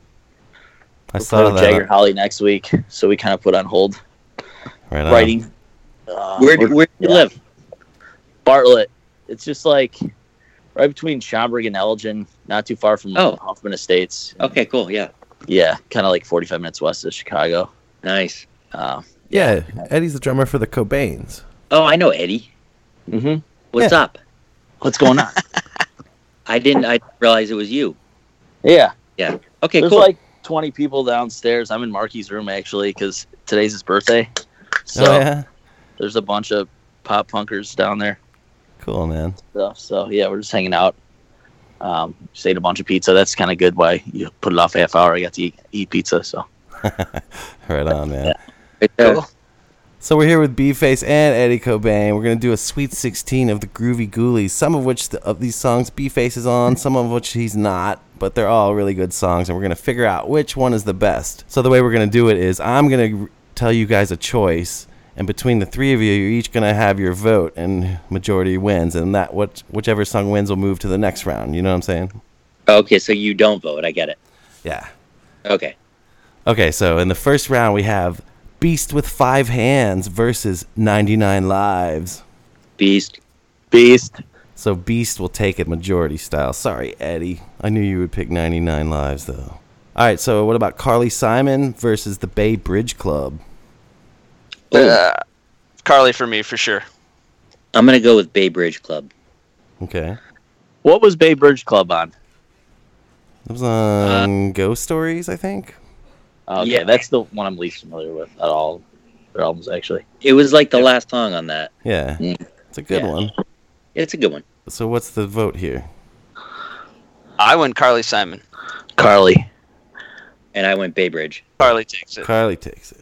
I we're saw playing with that. Jagger Holly next week. So we kind of put on hold Right on. writing. Uh, Where do, where do you yeah. live? Bartlett. It's just like right between Schaumburg and Elgin, not too far from Oh. Hoffman Estates. Okay, cool. Yeah, Yeah, kind of like 45 minutes west of Chicago. nice. Uh, Yeah, Eddie's the drummer for the Cobains. Oh, I know Eddie. Mm hmm What's Yeah. up? What's going on? <laughs> I didn't. I didn't realize it was you. yeah. Yeah. Okay, There's cool. like 20 people downstairs. I'm in Marky's room actually because today's his birthday. So oh, yeah? there's a bunch of pop punkers down there. Cool, man. Stuff. So yeah, we're just hanging out. Um, just ate a bunch of pizza. That's kind of good. Why you put it off a half hour? I got to eat, eat pizza. So <laughs> Right on, man. Right there. Cool. So we're here with B-Face and Eddie Cobain. We're gonna do a sweet 16 of the Groovie Ghoulies. Some of which the, of these songs B-Face is on, some of which he's not, but they're all really good songs, and we're gonna figure out which one is the best. So the way we're gonna do it is I'm gonna r- tell you guys a choice, and between the three of you, you're each gonna have your vote, and majority wins, and that what whichever song wins will move to the next round. You know what I'm saying? Okay, so you don't vote. I get it. Yeah. Okay. Okay, so in the first round we have Beast with Five Hands versus 99 Lives. Beast. beast. So Beast will take it majority style. Sorry, Eddie. I knew you would pick 99 Lives, though. All right, so what about Carly Simon versus the Bay Bridge Club? Uh, Carly for me for sure. I'm gonna go with Bay Bridge Club. Okay. What was Bay Bridge Club on? It was on Ghost Stories, I think. Okay, Yeah. that's the one I'm least familiar with at all. Their albums actually. It was like the last song on that. Yeah, Mm. it's a good Yeah. one. It's a good one. So what's the vote here? I went Carly Simon. Carly. And I went Bay Bridge. Carly takes it. Carly takes it.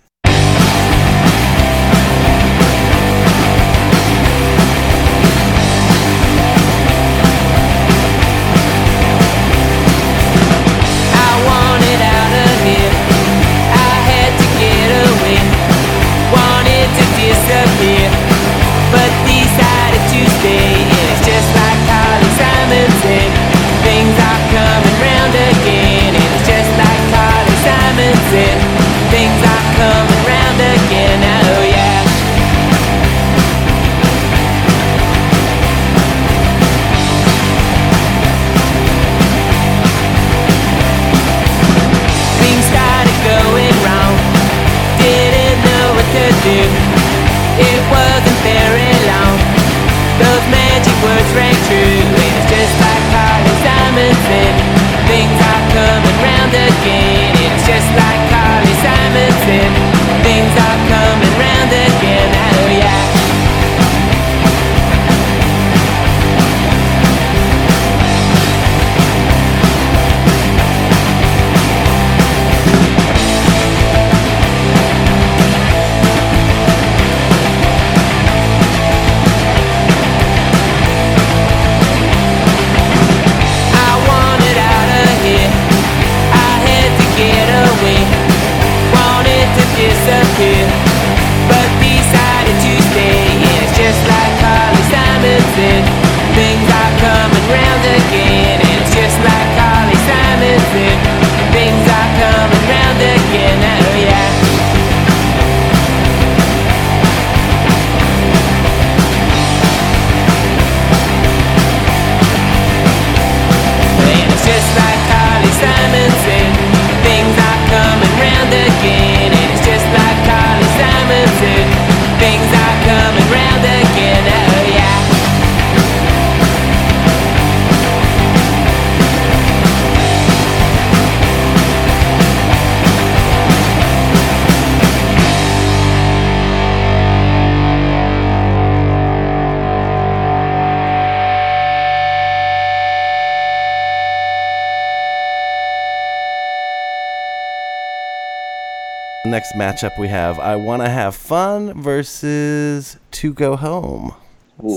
Matchup we have I Want to Have Fun versus To Go Home.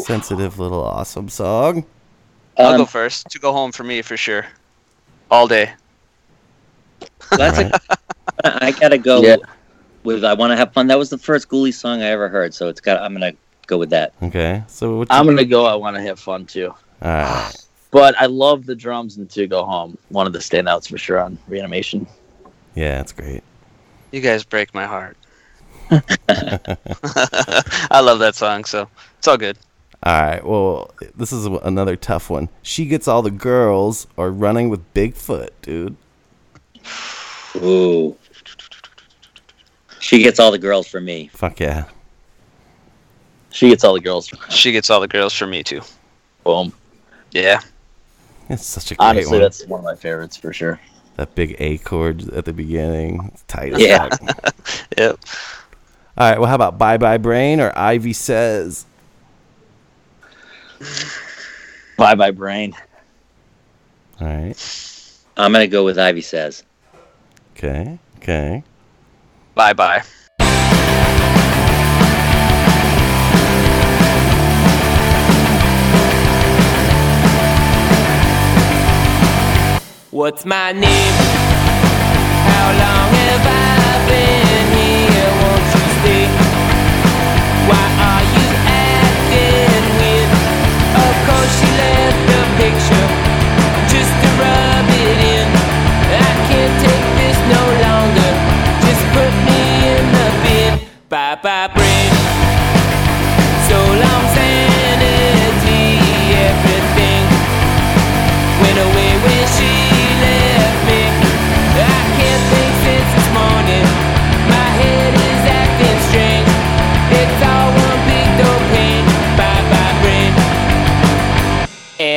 Sensitive little awesome song. I'll Um, go first. To go home for me for sure. All day. That's a, <laughs> I gotta go Yeah. with "I Want to Have Fun." That was the first Ghoulie song I ever heard, so it's got. I'm gonna go with that. Okay, so what I'm gonna go. I want to have fun too. Alright. But I love the drums and to go home. One of the standouts for sure on reanimation. Yeah, that's great. You guys break my heart. <laughs> <laughs> I love that song, so it's all good. All right. Well, this is another tough one. She gets all the girls or running with Bigfoot, dude. Ooh, she gets all the girls for me. Fuck yeah. She gets all the girls. She gets all the girls for me too. Boom. Yeah. It's such a great Honestly, one. that's one of my favorites for sure. That big A chord at the beginning. It's tight as Yeah. <laughs> Yep. All right. Well, how about Bye Bye Brain or Ivy Says? Bye bye brain. All right. I'm gonna go with Ivy Says. Okay. Okay. Bye bye. What's my name? How long have I been here? Won't you stay? Why are you acting weird? Of course she left the picture just to rub it in. I can't take this no longer. Just put me in the bin. Bye bye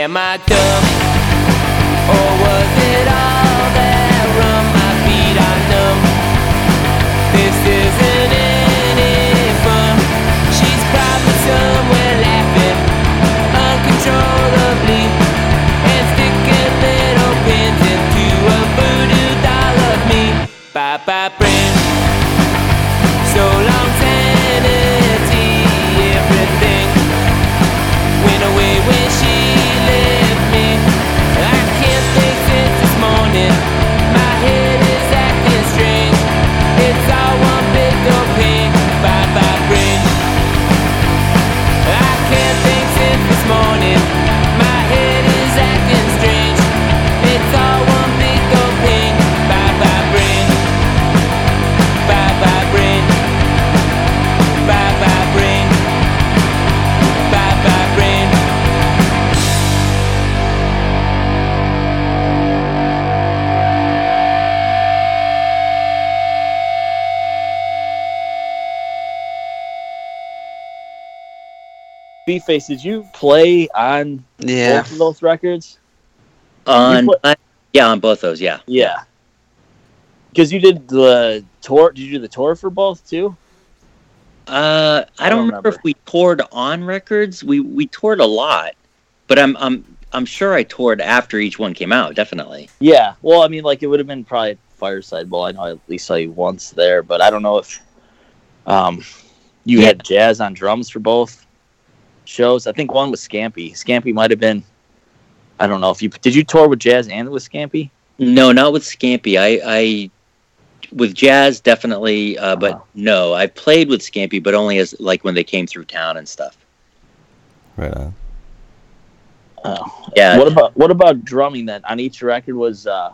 Am I dumb? B-Face, did you play on Yeah. both of those records? On put- uh, yeah, on both those. Yeah. Yeah. Because you did the tour. Did you do the tour for both too? Uh, I, don't, don't remember, if we toured on records. We we toured a lot, but I'm I'm I'm sure I toured after each one came out. Definitely. Yeah. Well, I mean, like it would have been probably Fireside Bowl. I know I at least saw you once there, but I don't know if um you Yeah. had jazz on drums for both shows. I think one was Scampy. Scampy might have been. I don't know if you did you tour with jazz and with Scampy. No, not with Scampy. I I with jazz definitely, uh, but Uh-huh. no, I played with Scampy, but only as like when they came through town and stuff. Right on. Oh, Yeah. What about what about drumming? Then on each record was uh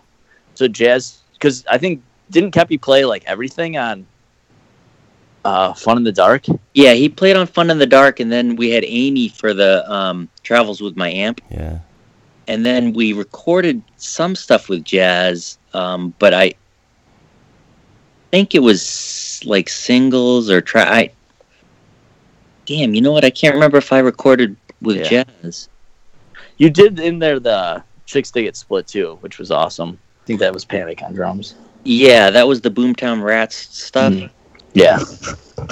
so jazz because I think didn't Kepi play like everything on uh Fun in the Dark? Yeah, he played on Fun in the Dark, and then we had Amy for the um, Travels with My Amp, Yeah. and then we recorded some stuff with Jazz, um, but I think it was like singles or try. I, damn, you know what? I can't remember if I recorded with Yeah. Jazz. You did in there the Chixdiggit Split too, which was awesome. I think that was Panic on drums. Yeah, that was the Boomtown Rats stuff. Mm. Yeah.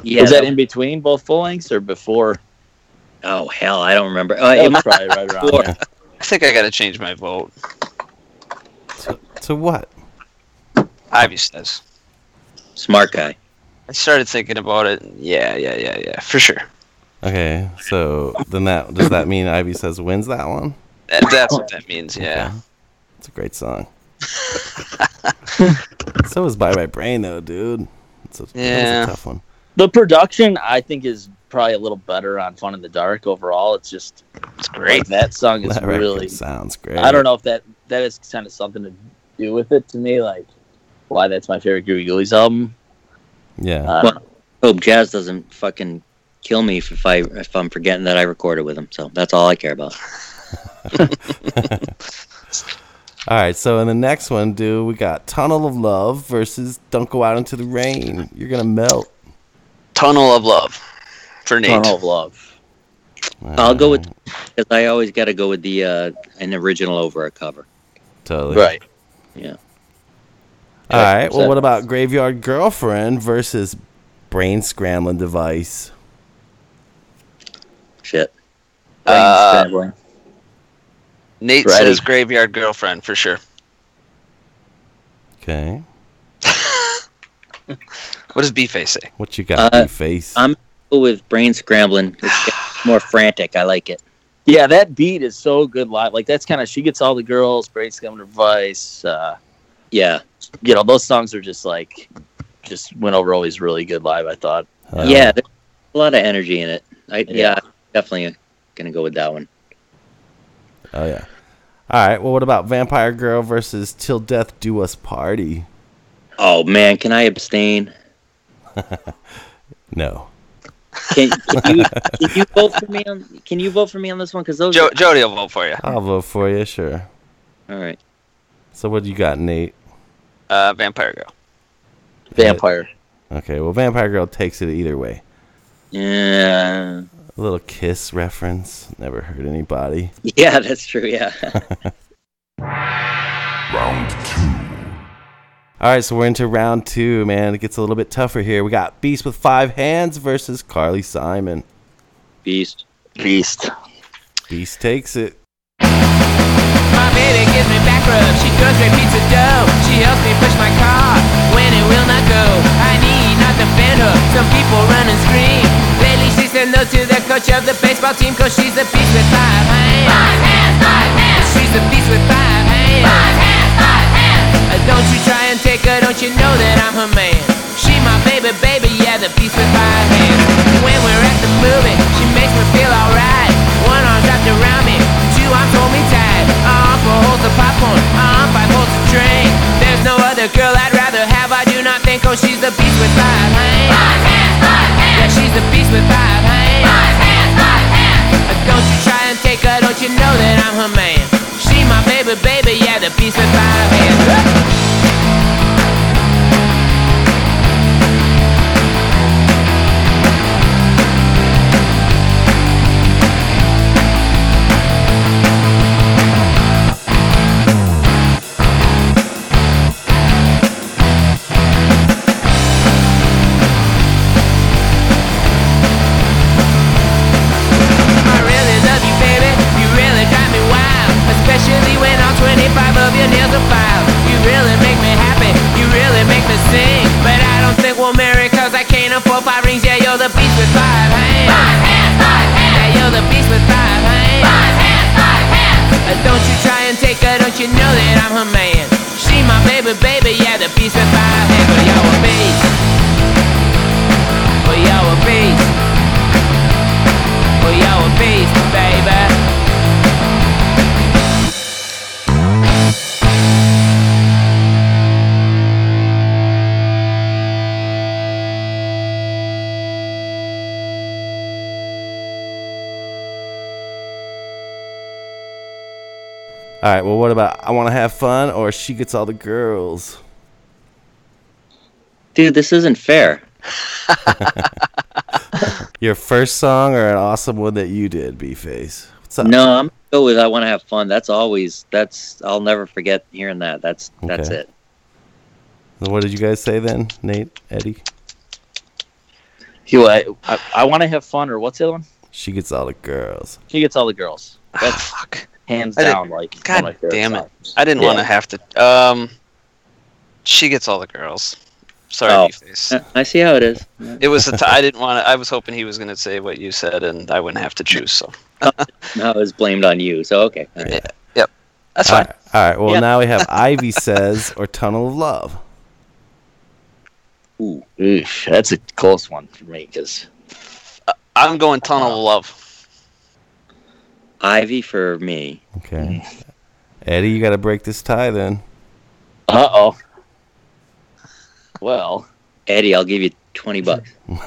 Yeah, was that that- in between both full lengths or before? Oh hell, I don't remember. Uh, That it was probably right around Four. there. I think I gotta change my vote. To, to what? Ivy says. Smart guy. I started thinking about it. Yeah, yeah, yeah, yeah, for sure. Okay, so then that does that mean Ivy says wins that one? That, that's what that means. Yeah. It's a great song. <laughs> so is Bye Bye my Brain though, dude. It's a, that was Yeah. a tough one. The production, I think, is probably a little better on Fun in the Dark overall. It's just it's great. that song is That really sounds great. I don't know if that that is kind of something to do with it to me, like why that's my favorite Groovie Ghoulies album. Yeah. Uh, Well, hope Jazz doesn't fucking kill me if I if I'm forgetting that I recorded with him. So that's all I care about. <laughs> <laughs> All right, so in the next one, dude, we got Tunnel of Love versus Don't Go Out Into the Rain. You're gonna melt. Tunnel of Love for Nate. Tunnel of Love. I'll go with because I always got to go with the uh, an original over a cover. Totally. Right. Yeah. All right. Well, what about Graveyard Girlfriend versus Brain Scrambling Device? Shit. Uh, scrambling. Nate Ready. says Graveyard Girlfriend for sure. Okay. <laughs> What does B-Face say? What you got, Uh, face? I'm with brain scrambling. It's more frantic. I like it. Yeah, that beat is so good live. Like that's kind of she gets all the girls, Brain Scum Vice. Uh, yeah, you know those songs are just like just went over always really good live. I thought. yeah, there's a lot of energy in it. I yeah, Yeah. definitely gonna go with that one. Oh yeah. All right. Well, what about Vampire Girl versus Till Death Do Us Party? Oh man, can I abstain? <laughs> No. Can, can you <laughs> can you vote for me on Can you vote for me on this one? Because those. Jo- Jody will vote for you. I'll vote for you. Sure. All right. So what do you got, Nate? Uh, Vampire Girl. Vampire. Okay. Well, Vampire Girl takes it either way. Yeah. A little kiss reference. Never hurt anybody. <laughs> Yeah, that's true. Yeah. <laughs> Round two. All right, so we're into round two, man. It gets a little bit tougher here. We got Beast with five hands versus Carly Simon. Beast. Beast. Beast takes it. My baby gives me back rub. She throws me pizza dough. She helps me push my car when it will not go. I need not defend her. Some people run and scream. She said no to the coach of the baseball team cause she's a beast with five hands. Five hands, five hands. She's a beast with five hands. Five hands, five hands. Uh, don't you try and take her, don't you know that I'm her man? She my baby, baby, yeah, the beast with five hands. When we're at the movie, she makes me feel alright. One arm wrapped around me, two arms hold me tight. Uh, four holds of popcorn, uh, five holds of drink. There's no other girl I'd rather have, I do not think, oh, she's the beast with five hands. Five hands, five hands. Yeah, she's the beast with five hands. Five hands, five hands. Uh, don't you try and take her, don't you know that I'm her man? She my baby, baby, yeah, the beast with five hands. Of your nails are filed. You really make me happy. You really make me sing. But I don't think we'll marry cause I can't afford five rings. Yeah, you're the beast with five hands. Five hands, five hands. Yeah, you're the beast with five hands. Five hands, five hands. Don't you try and take her, don't you know that I'm her man? All right. Well, what about I want to have fun or she gets all the girls? Dude, this isn't fair. <laughs> Your first song or an awesome one that you did, B Face? What's up? No, I'm gonna go with I want to have fun. That's always that's I'll never forget hearing that. That's that's Okay. it. So What did you guys say then, Nate, Eddie? You, I, I, I want to have fun, or what's the other one? She gets all the girls. She gets all the girls. Ah, that's fuck. Hands I down. Like God damn it. songs. I didn't Yeah. want to have to. Um, she gets all the girls. Sorry, Oh. B-Face. Uh, I see how it is. It was a t- I didn't want to. I was hoping he was going to say what you said, and I wouldn't have to choose. So <laughs> now it's blamed on you. So okay. All right. Yep. That's All fine. right. All right. Well, Yeah. now we have <laughs> Ivy says or Tunnel of Love. Ooh. Oof, that's a close one for me because I'm going Tunnel of Love. Ivy for me. Okay. Eddie, you got to break this tie then. uh oh. Well, Eddie, I'll give you twenty bucks. <laughs>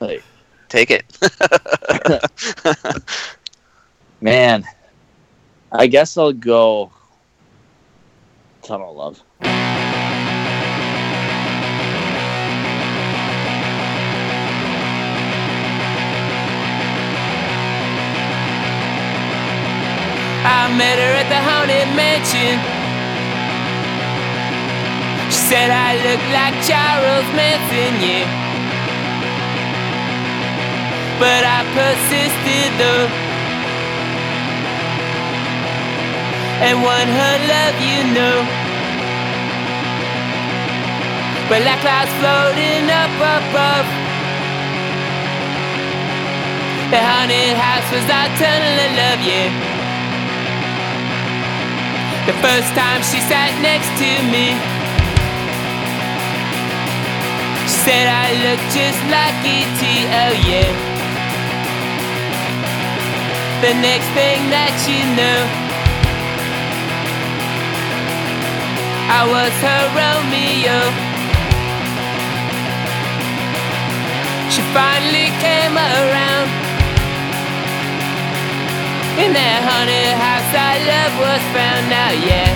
like, Take it. <laughs> man, I guess I'll go Tunnel of Love. I met her at the haunted mansion. She said I look like Charles Manson, yeah. But I persisted though. And won her love, you know. But like clouds floating up above. The haunted house was our tunnel of love, yeah. The first time she sat next to me, she said I look just like E.T. Oh yeah. The next thing that you know, I was her Romeo. She finally came around. In that haunted house, our love was found out, yeah.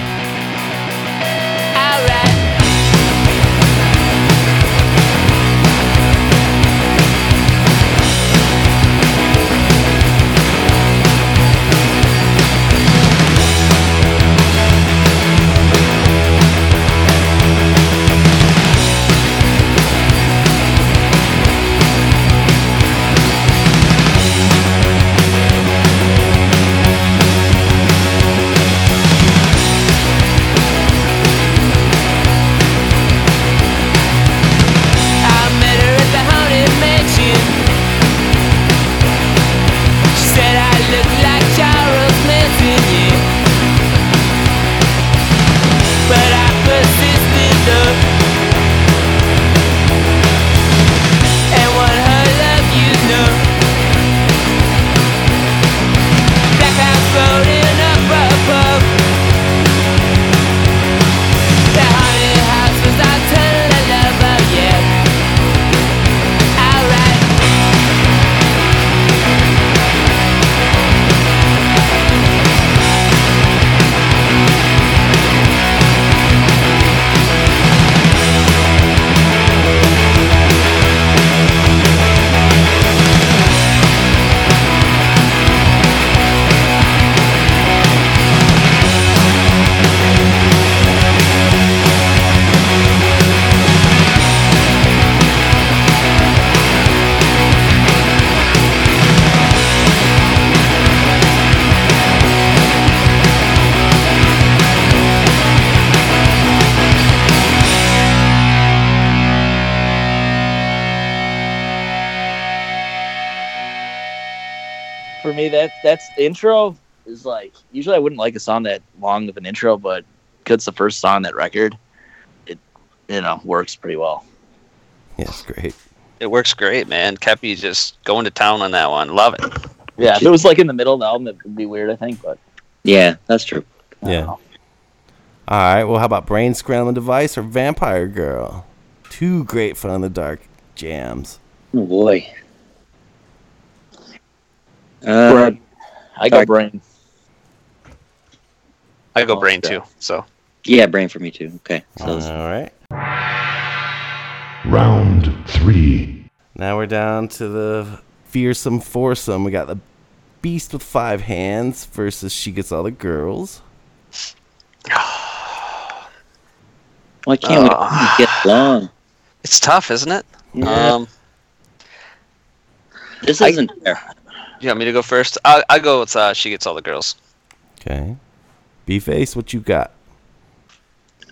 Alright. That's the intro is like usually I wouldn't like a song that long of an intro, but because it's the first song on that record, it you know works pretty well. Yes, great. It works great, man. Kepi just going to town on that one. Love it. Yeah, if it was like in the middle of the album, it would be weird, I think. But Yeah, that's true. Yeah. All right. Well, how about Brain Scrambling Device or Vampire Girl? Two great fun in the dark jams. Oh boy. Uh, Brad, I go brain. I go brain too. So yeah, brain for me too. Okay. So All right. Round three. Now we're down to the fearsome foursome. We got the Beast with five hands versus She Gets All the Girls. <sighs> why can't Ah. we get along? it's tough, isn't it? Yeah. Um, This isn't fair. You want me to go first? I I go with uh, she gets all the girls. Okay. B Face, what you got?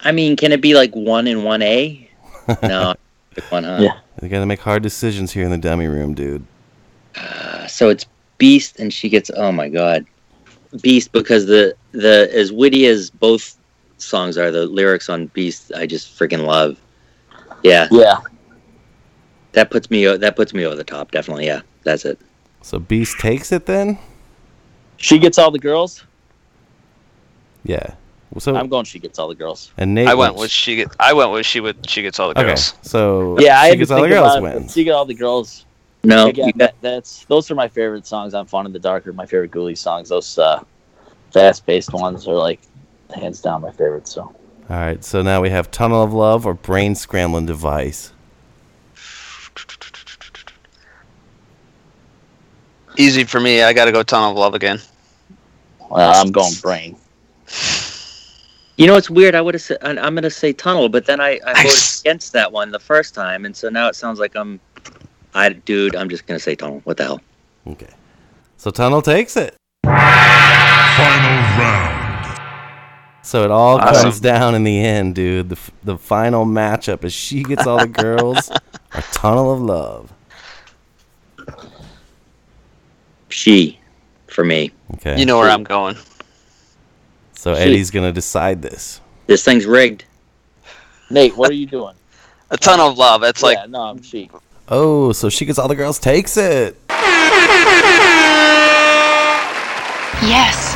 I mean, can it be like one and one A? <laughs> No, good one, huh? Yeah. You got to make hard decisions here in the dummy room, dude. Uh, so it's Beast, and she gets. Oh my God, Beast because the the as witty as both songs are, the lyrics on Beast I just freaking love. Yeah, Yeah. that puts me that puts me over the top. Definitely, yeah, that's it. So Beast takes it then? She gets all the girls. Yeah. So I'm going. She gets all the girls. and Nate I went went- with she get. I went with she would. She gets all the Okay. girls. So Yeah, I she had gets all the girls about it. wins. She get all the girls. No, Again, that, that's those are my favorite songs on Fun in the Dark. Are my favorite Ghoulie songs. Those uh, fast-paced ones are like hands down my favorite. So All right. So now we have Tunnel of Love or Brain Scrambling Device. Easy for me. I got to go Tunnel of Love again. uh, I'm going Brain. You know, it's weird. I would have said I- I'm going to say Tunnel, but then I, I voted against that one the first time, and so now it sounds like I'm. I dude, I'm just going to say Tunnel. What the hell? Okay. So Tunnel takes it. Final round. So it all Awesome. comes down in the end, dude. The, the final matchup is she gets all the <laughs> girls or Tunnel of Love. She, for me. Okay. You know where I'm going. So Eddie's gonna decide this. This thing's rigged. Nate, what are you doing? A ton of Love. It's like yeah, no, I'm she. Oh, so she gets all the girls takes it. Yes.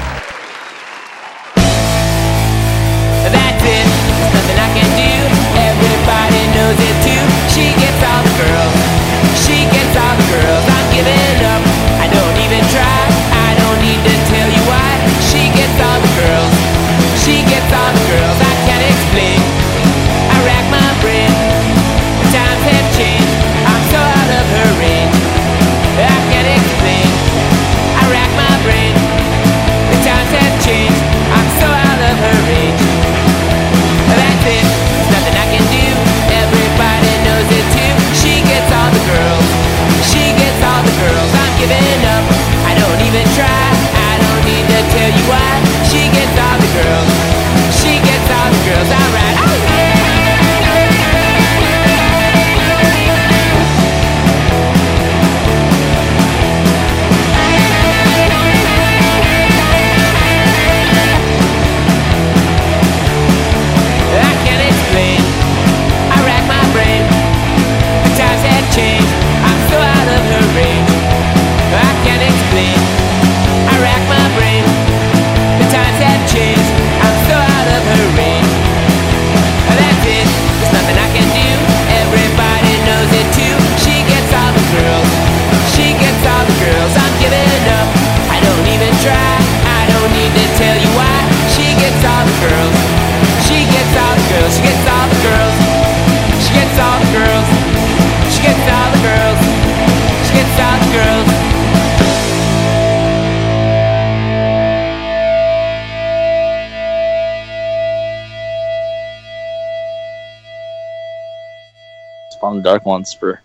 Ones for,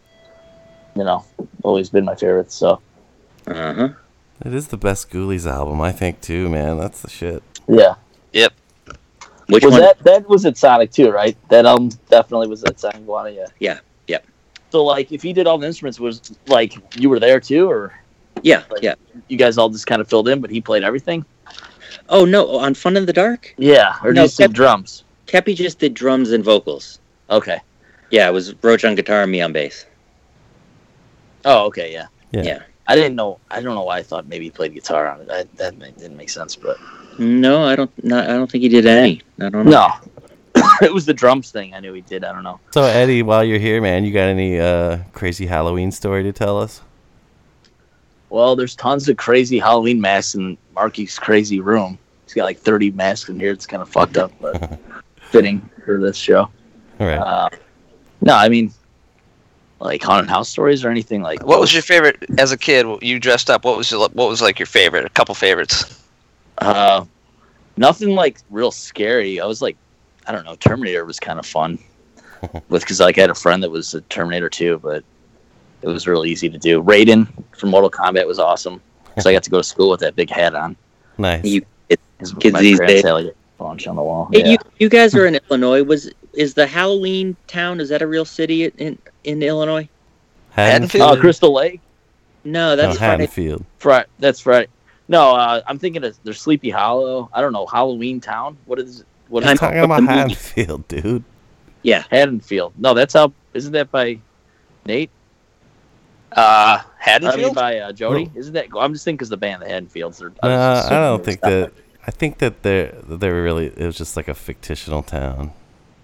you know, always been my favorites. So Uh huh. It is the best Ghoulies album, I think, too, man. That's the shit. yeah. Yep. Which was one? that? That was at Sonic too, right? That album definitely was at Sonic Iguana. Yeah. Yeah. Yep. So like, if he did all the instruments, was like you were there too, or Yeah. Like- Yeah. you guys all just kind of filled in, but he played everything? Oh no! On Fun in the Dark, Yeah. Or No, just did Kev- drums? Kepi just did drums and vocals. Okay. Yeah, it was Roach on guitar and me on bass. Oh, okay. Yeah. Yeah. Yeah. I didn't know. I don't know why I thought maybe he played guitar on it. I, that didn't make sense, but No, I don't. No, I don't think he did any. I don't know. no, <coughs> it was the drums thing. I knew he did. I don't know. So, Eddie, while you're here, man, you got any uh, crazy Halloween story to tell us? Well, there's tons of crazy Halloween masks in Marky's crazy room. He's got like 30 masks in here. It's kind of fucked up, but <laughs> fitting for this show. All right. Uh, no, I mean, like haunted house stories or anything like. What was your favorite as a kid? You dressed up. What was your, what was like your favorite? A couple favorites. Uh, nothing like real scary. I was like, I don't know. Terminator was kind of fun <laughs> with because like I had a friend that was a Terminator too, but it was real easy to do. Raiden from Mortal Kombat was awesome so I got to go to school with that big hat on. Nice. You, it, Kids my these parents days- had like on the wall. Hey, Yeah. you, you guys are in Illinois. Was is the Halloween town? Is that a real city in in Illinois? Oh, Crystal Lake. No, that's no, Friday. Haddonfield. Fri- that's Friday. No, uh, I'm thinking of there's Sleepy Hollow. I don't know Halloween Town. What is what is I'm talking about The. Haddonfield, dude. Yeah, Haddonfield. No, that's how. Isn't that by Nate? Uh, I mean by uh, Jody. Isn't that? I'm just thinking because the band, the Haddonfields. Are, No, was just I don't think it was that. I think that they're they're really. It was just like a fictional town.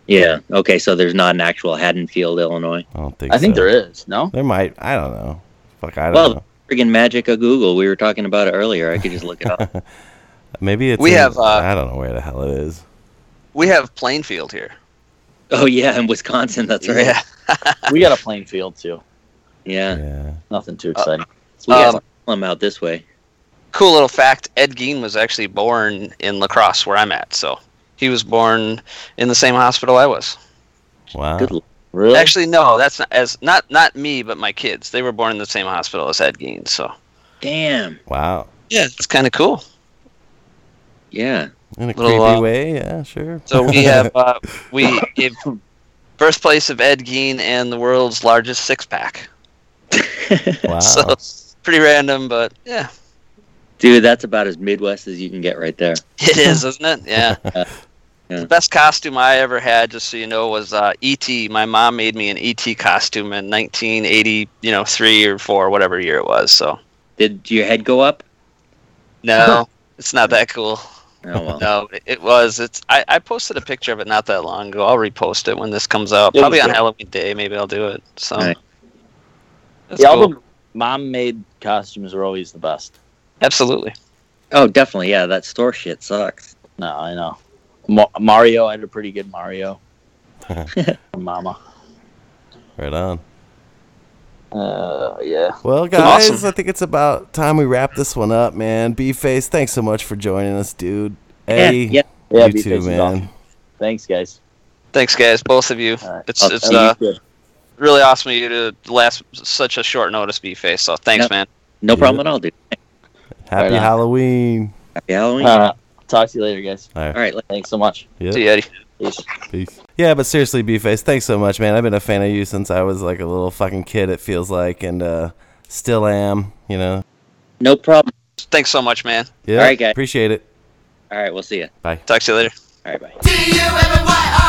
Yeah. Okay, so there's not an actual Haddonfield, Illinois. I don't think. I think so. there is. No. There might. I don't know. Fuck, I don't know. Well, know. friggin' magic of Google. We were talking about it earlier. I could just look it up. <laughs> Maybe it's. We in- have, uh, I don't know where the hell it is. We have Plainfield here. oh yeah, in Wisconsin. That's right. Yeah. <laughs> we got a Plainfield too. Yeah. Yeah. Nothing too exciting. We got Um, them out this way. Cool little fact: Ed Gein was actually born in La Crosse, where I'm at. So he was born in the same hospital I was. Wow. Good. really? Actually, no, that's not as not not me, but my kids. They were born in the same hospital as Ed Gein. So Damn. Wow. yeah, it's kind of cool. Yeah. In a Little, creepy uh, way, yeah, sure. So we have <laughs> uh, we gave birthplace of Ed Gein and the world's largest six pack. <laughs> wow. So pretty random, but yeah, Dude, that's about as Midwest as you can get right there. it is, isn't it? Yeah. <laughs> Yeah. The best costume I ever had, just so you know, was uh, E.T. My mom made me an E.T. costume in 1980, you know, three or four, whatever year it was. So Did your head go up? no, <laughs> it's not that cool. Oh well. No, it- it was. It's. I, I posted a picture of it not that long ago. I'll repost it when this comes out. It Probably on good. Halloween Day. Maybe I'll do it. So Right. that's Yeah, cool. the mom-made costumes are always the best. Absolutely. Oh, definitely. Yeah, that store shit sucks. No, I know. Ma- Mario, I had a pretty good Mario. <laughs> Mama. Right on. Uh, yeah. Well, guys, Awesome. I think it's about time we wrap this one up, man. B Face, thanks so much for joining us, dude. Eddie, yeah. Yeah, you B-Face too, man. awesome. Thanks, guys. Thanks, guys, both of you. All right. It's Oh, it's uh, Good. really awesome of you to last such a short notice, B face. So thanks, Yep. man. No problem at all, dude. Happy Right. Halloween. Happy Halloween. Uh, talk to you later, guys. All right. all right. Thanks so much. Yep. See you, Eddie. Peace. Peace. Yeah, but seriously, B Face, thanks so much, man. I've been a fan of you since I was like a little fucking kid, it feels like, and uh still am, you know. No problem. Thanks so much, man. Yeah. All right, guys. Appreciate it. All right, we'll see you. Bye. Talk to you later. All right, bye.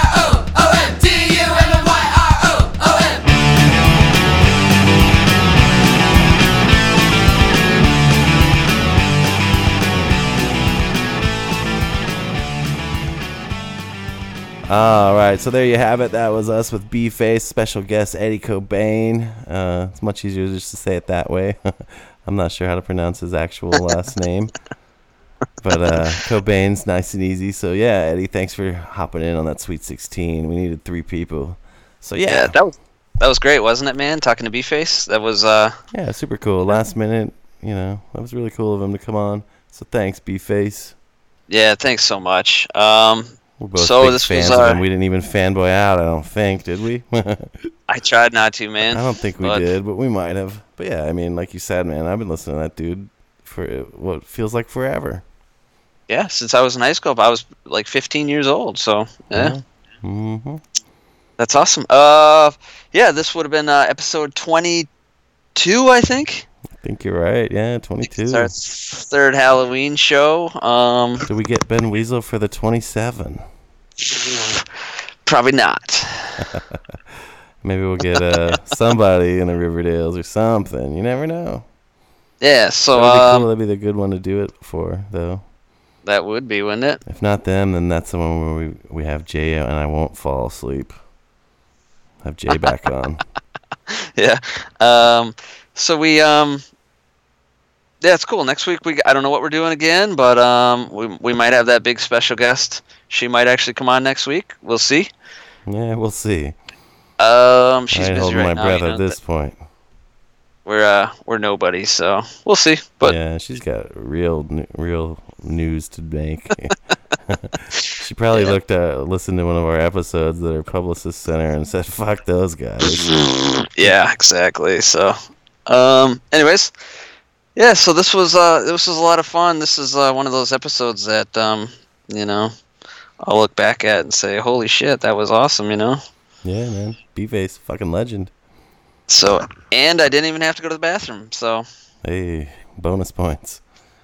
All right, so there you have it. That was us with B Face, special guest Eddie Cobain. Uh, it's much easier just to say it that way. <laughs> I'm not sure how to pronounce his actual last name, but uh, Cobain's nice and easy. So yeah, Eddie, thanks for hopping in on that Sweet 16. We needed three people, so Yeah, yeah, that was that was great, wasn't it, man? Talking to B face. That was uh yeah, super cool. Last minute, you know, that was really cool of him to come on. So thanks, B Face. yeah. Thanks so much. Um, We're both So big this fans was, of uh, him. We didn't even fanboy out. I don't think, did we? <laughs> I tried not to, man. I don't think we but- did, but we might have. But yeah, I mean, like you said, man, I've been listening to that dude for what feels like forever. Yeah, since I was in high school, I was like 15 years old. So yeah, Mm-hmm. that's awesome. Uh, yeah, this would have been uh, episode 22, I think. Think you're right. Yeah, 22. It's our third Halloween show. Um, Did we get Ben Weasel for the 27? probably not. <laughs> Maybe we'll get uh, somebody in the Riverdales or something. You never know. Yeah, so That'd be um, cool. That'd be the good one to do it for, though. that would be, wouldn't it? If not them, then that's the one where we, we have Jay and I won't fall asleep. Have Jay back on. <laughs> yeah. Um, so we um, yeah, it's cool. Next week we I don't know what we're doing again, but um, we we might have that big special guest. She might actually come on next week. We'll see. Yeah, we'll see. Um, she's I busy holding right my now. breath you at this point. We're uh we're nobody, so we'll see. But yeah, she's got real, real news to make. <laughs> she probably looked at, listened to one of our episodes that her publicist sent her and said, "Fuck those guys." <laughs> yeah, exactly. So, um, anyways, yeah. So this was uh this was a lot of fun. This is uh, one of those episodes that um you know I'll look back at and say, "Holy shit, that was awesome," you know. Yeah, man. B-Face, fucking legend. So, and I didn't even have to go to the bathroom. So, Hey, bonus points.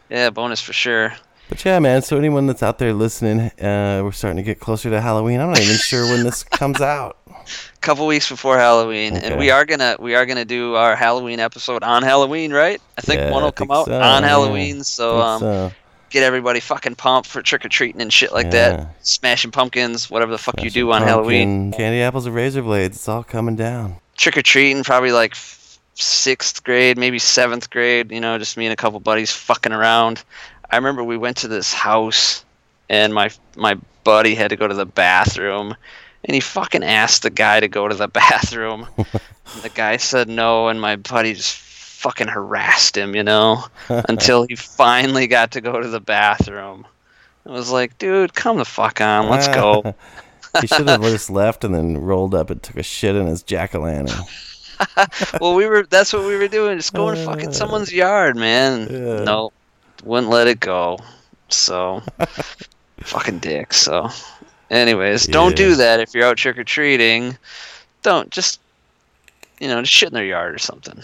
yeah, bonus for sure. But yeah, man. So anyone that's out there listening, uh, we're starting to get closer to Halloween. I'm not even sure when this comes out. Couple weeks before Halloween, Okay. and we are gonna we are gonna do our Halloween episode on Halloween, right? I think Yeah, one will come out so, on yeah. Halloween, so um, so. get everybody fucking pumped for trick or treating and shit like Yeah. that, smashing pumpkins, whatever the fuck you do on Halloween. Candy apples and razor blades. It's all coming down. Trick or treating, probably like sixth grade, maybe seventh grade. You know, just me and a couple buddies fucking around. I remember we went to this house, and my my buddy had to go to the bathroom, and he fucking asked the guy to go to the <laughs> bathroom. the guy said no, and my buddy just fucking harassed him, you know, <laughs> until he finally got to go to the bathroom. I was like, dude, come the fuck on, let's go. <laughs> he should have just left and then rolled up and took a shit in his jack o' lantern. well, we were that's what we were doing, just going to fucking uh. someone's yard, man. Yeah. No, wouldn't let it go. So, fucking dick. So, anyways, don't do that if you're out trick or treating. Don't just, you know, just shit in their yard or something.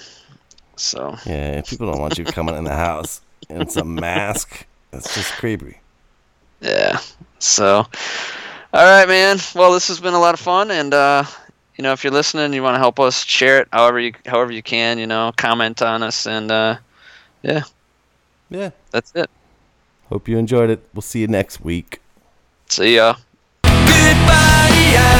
So, Yeah, people don't want you coming in the house in some <laughs> mask. That's just creepy. yeah. So, all right, man. Well, this has been a lot of fun, and uh, you know, if you're listening, you want to help us share it however you however you can. You know, comment on us, and uh, yeah, Yeah. that's it. Hope you enjoyed it. We'll see you next week. See ya yeah.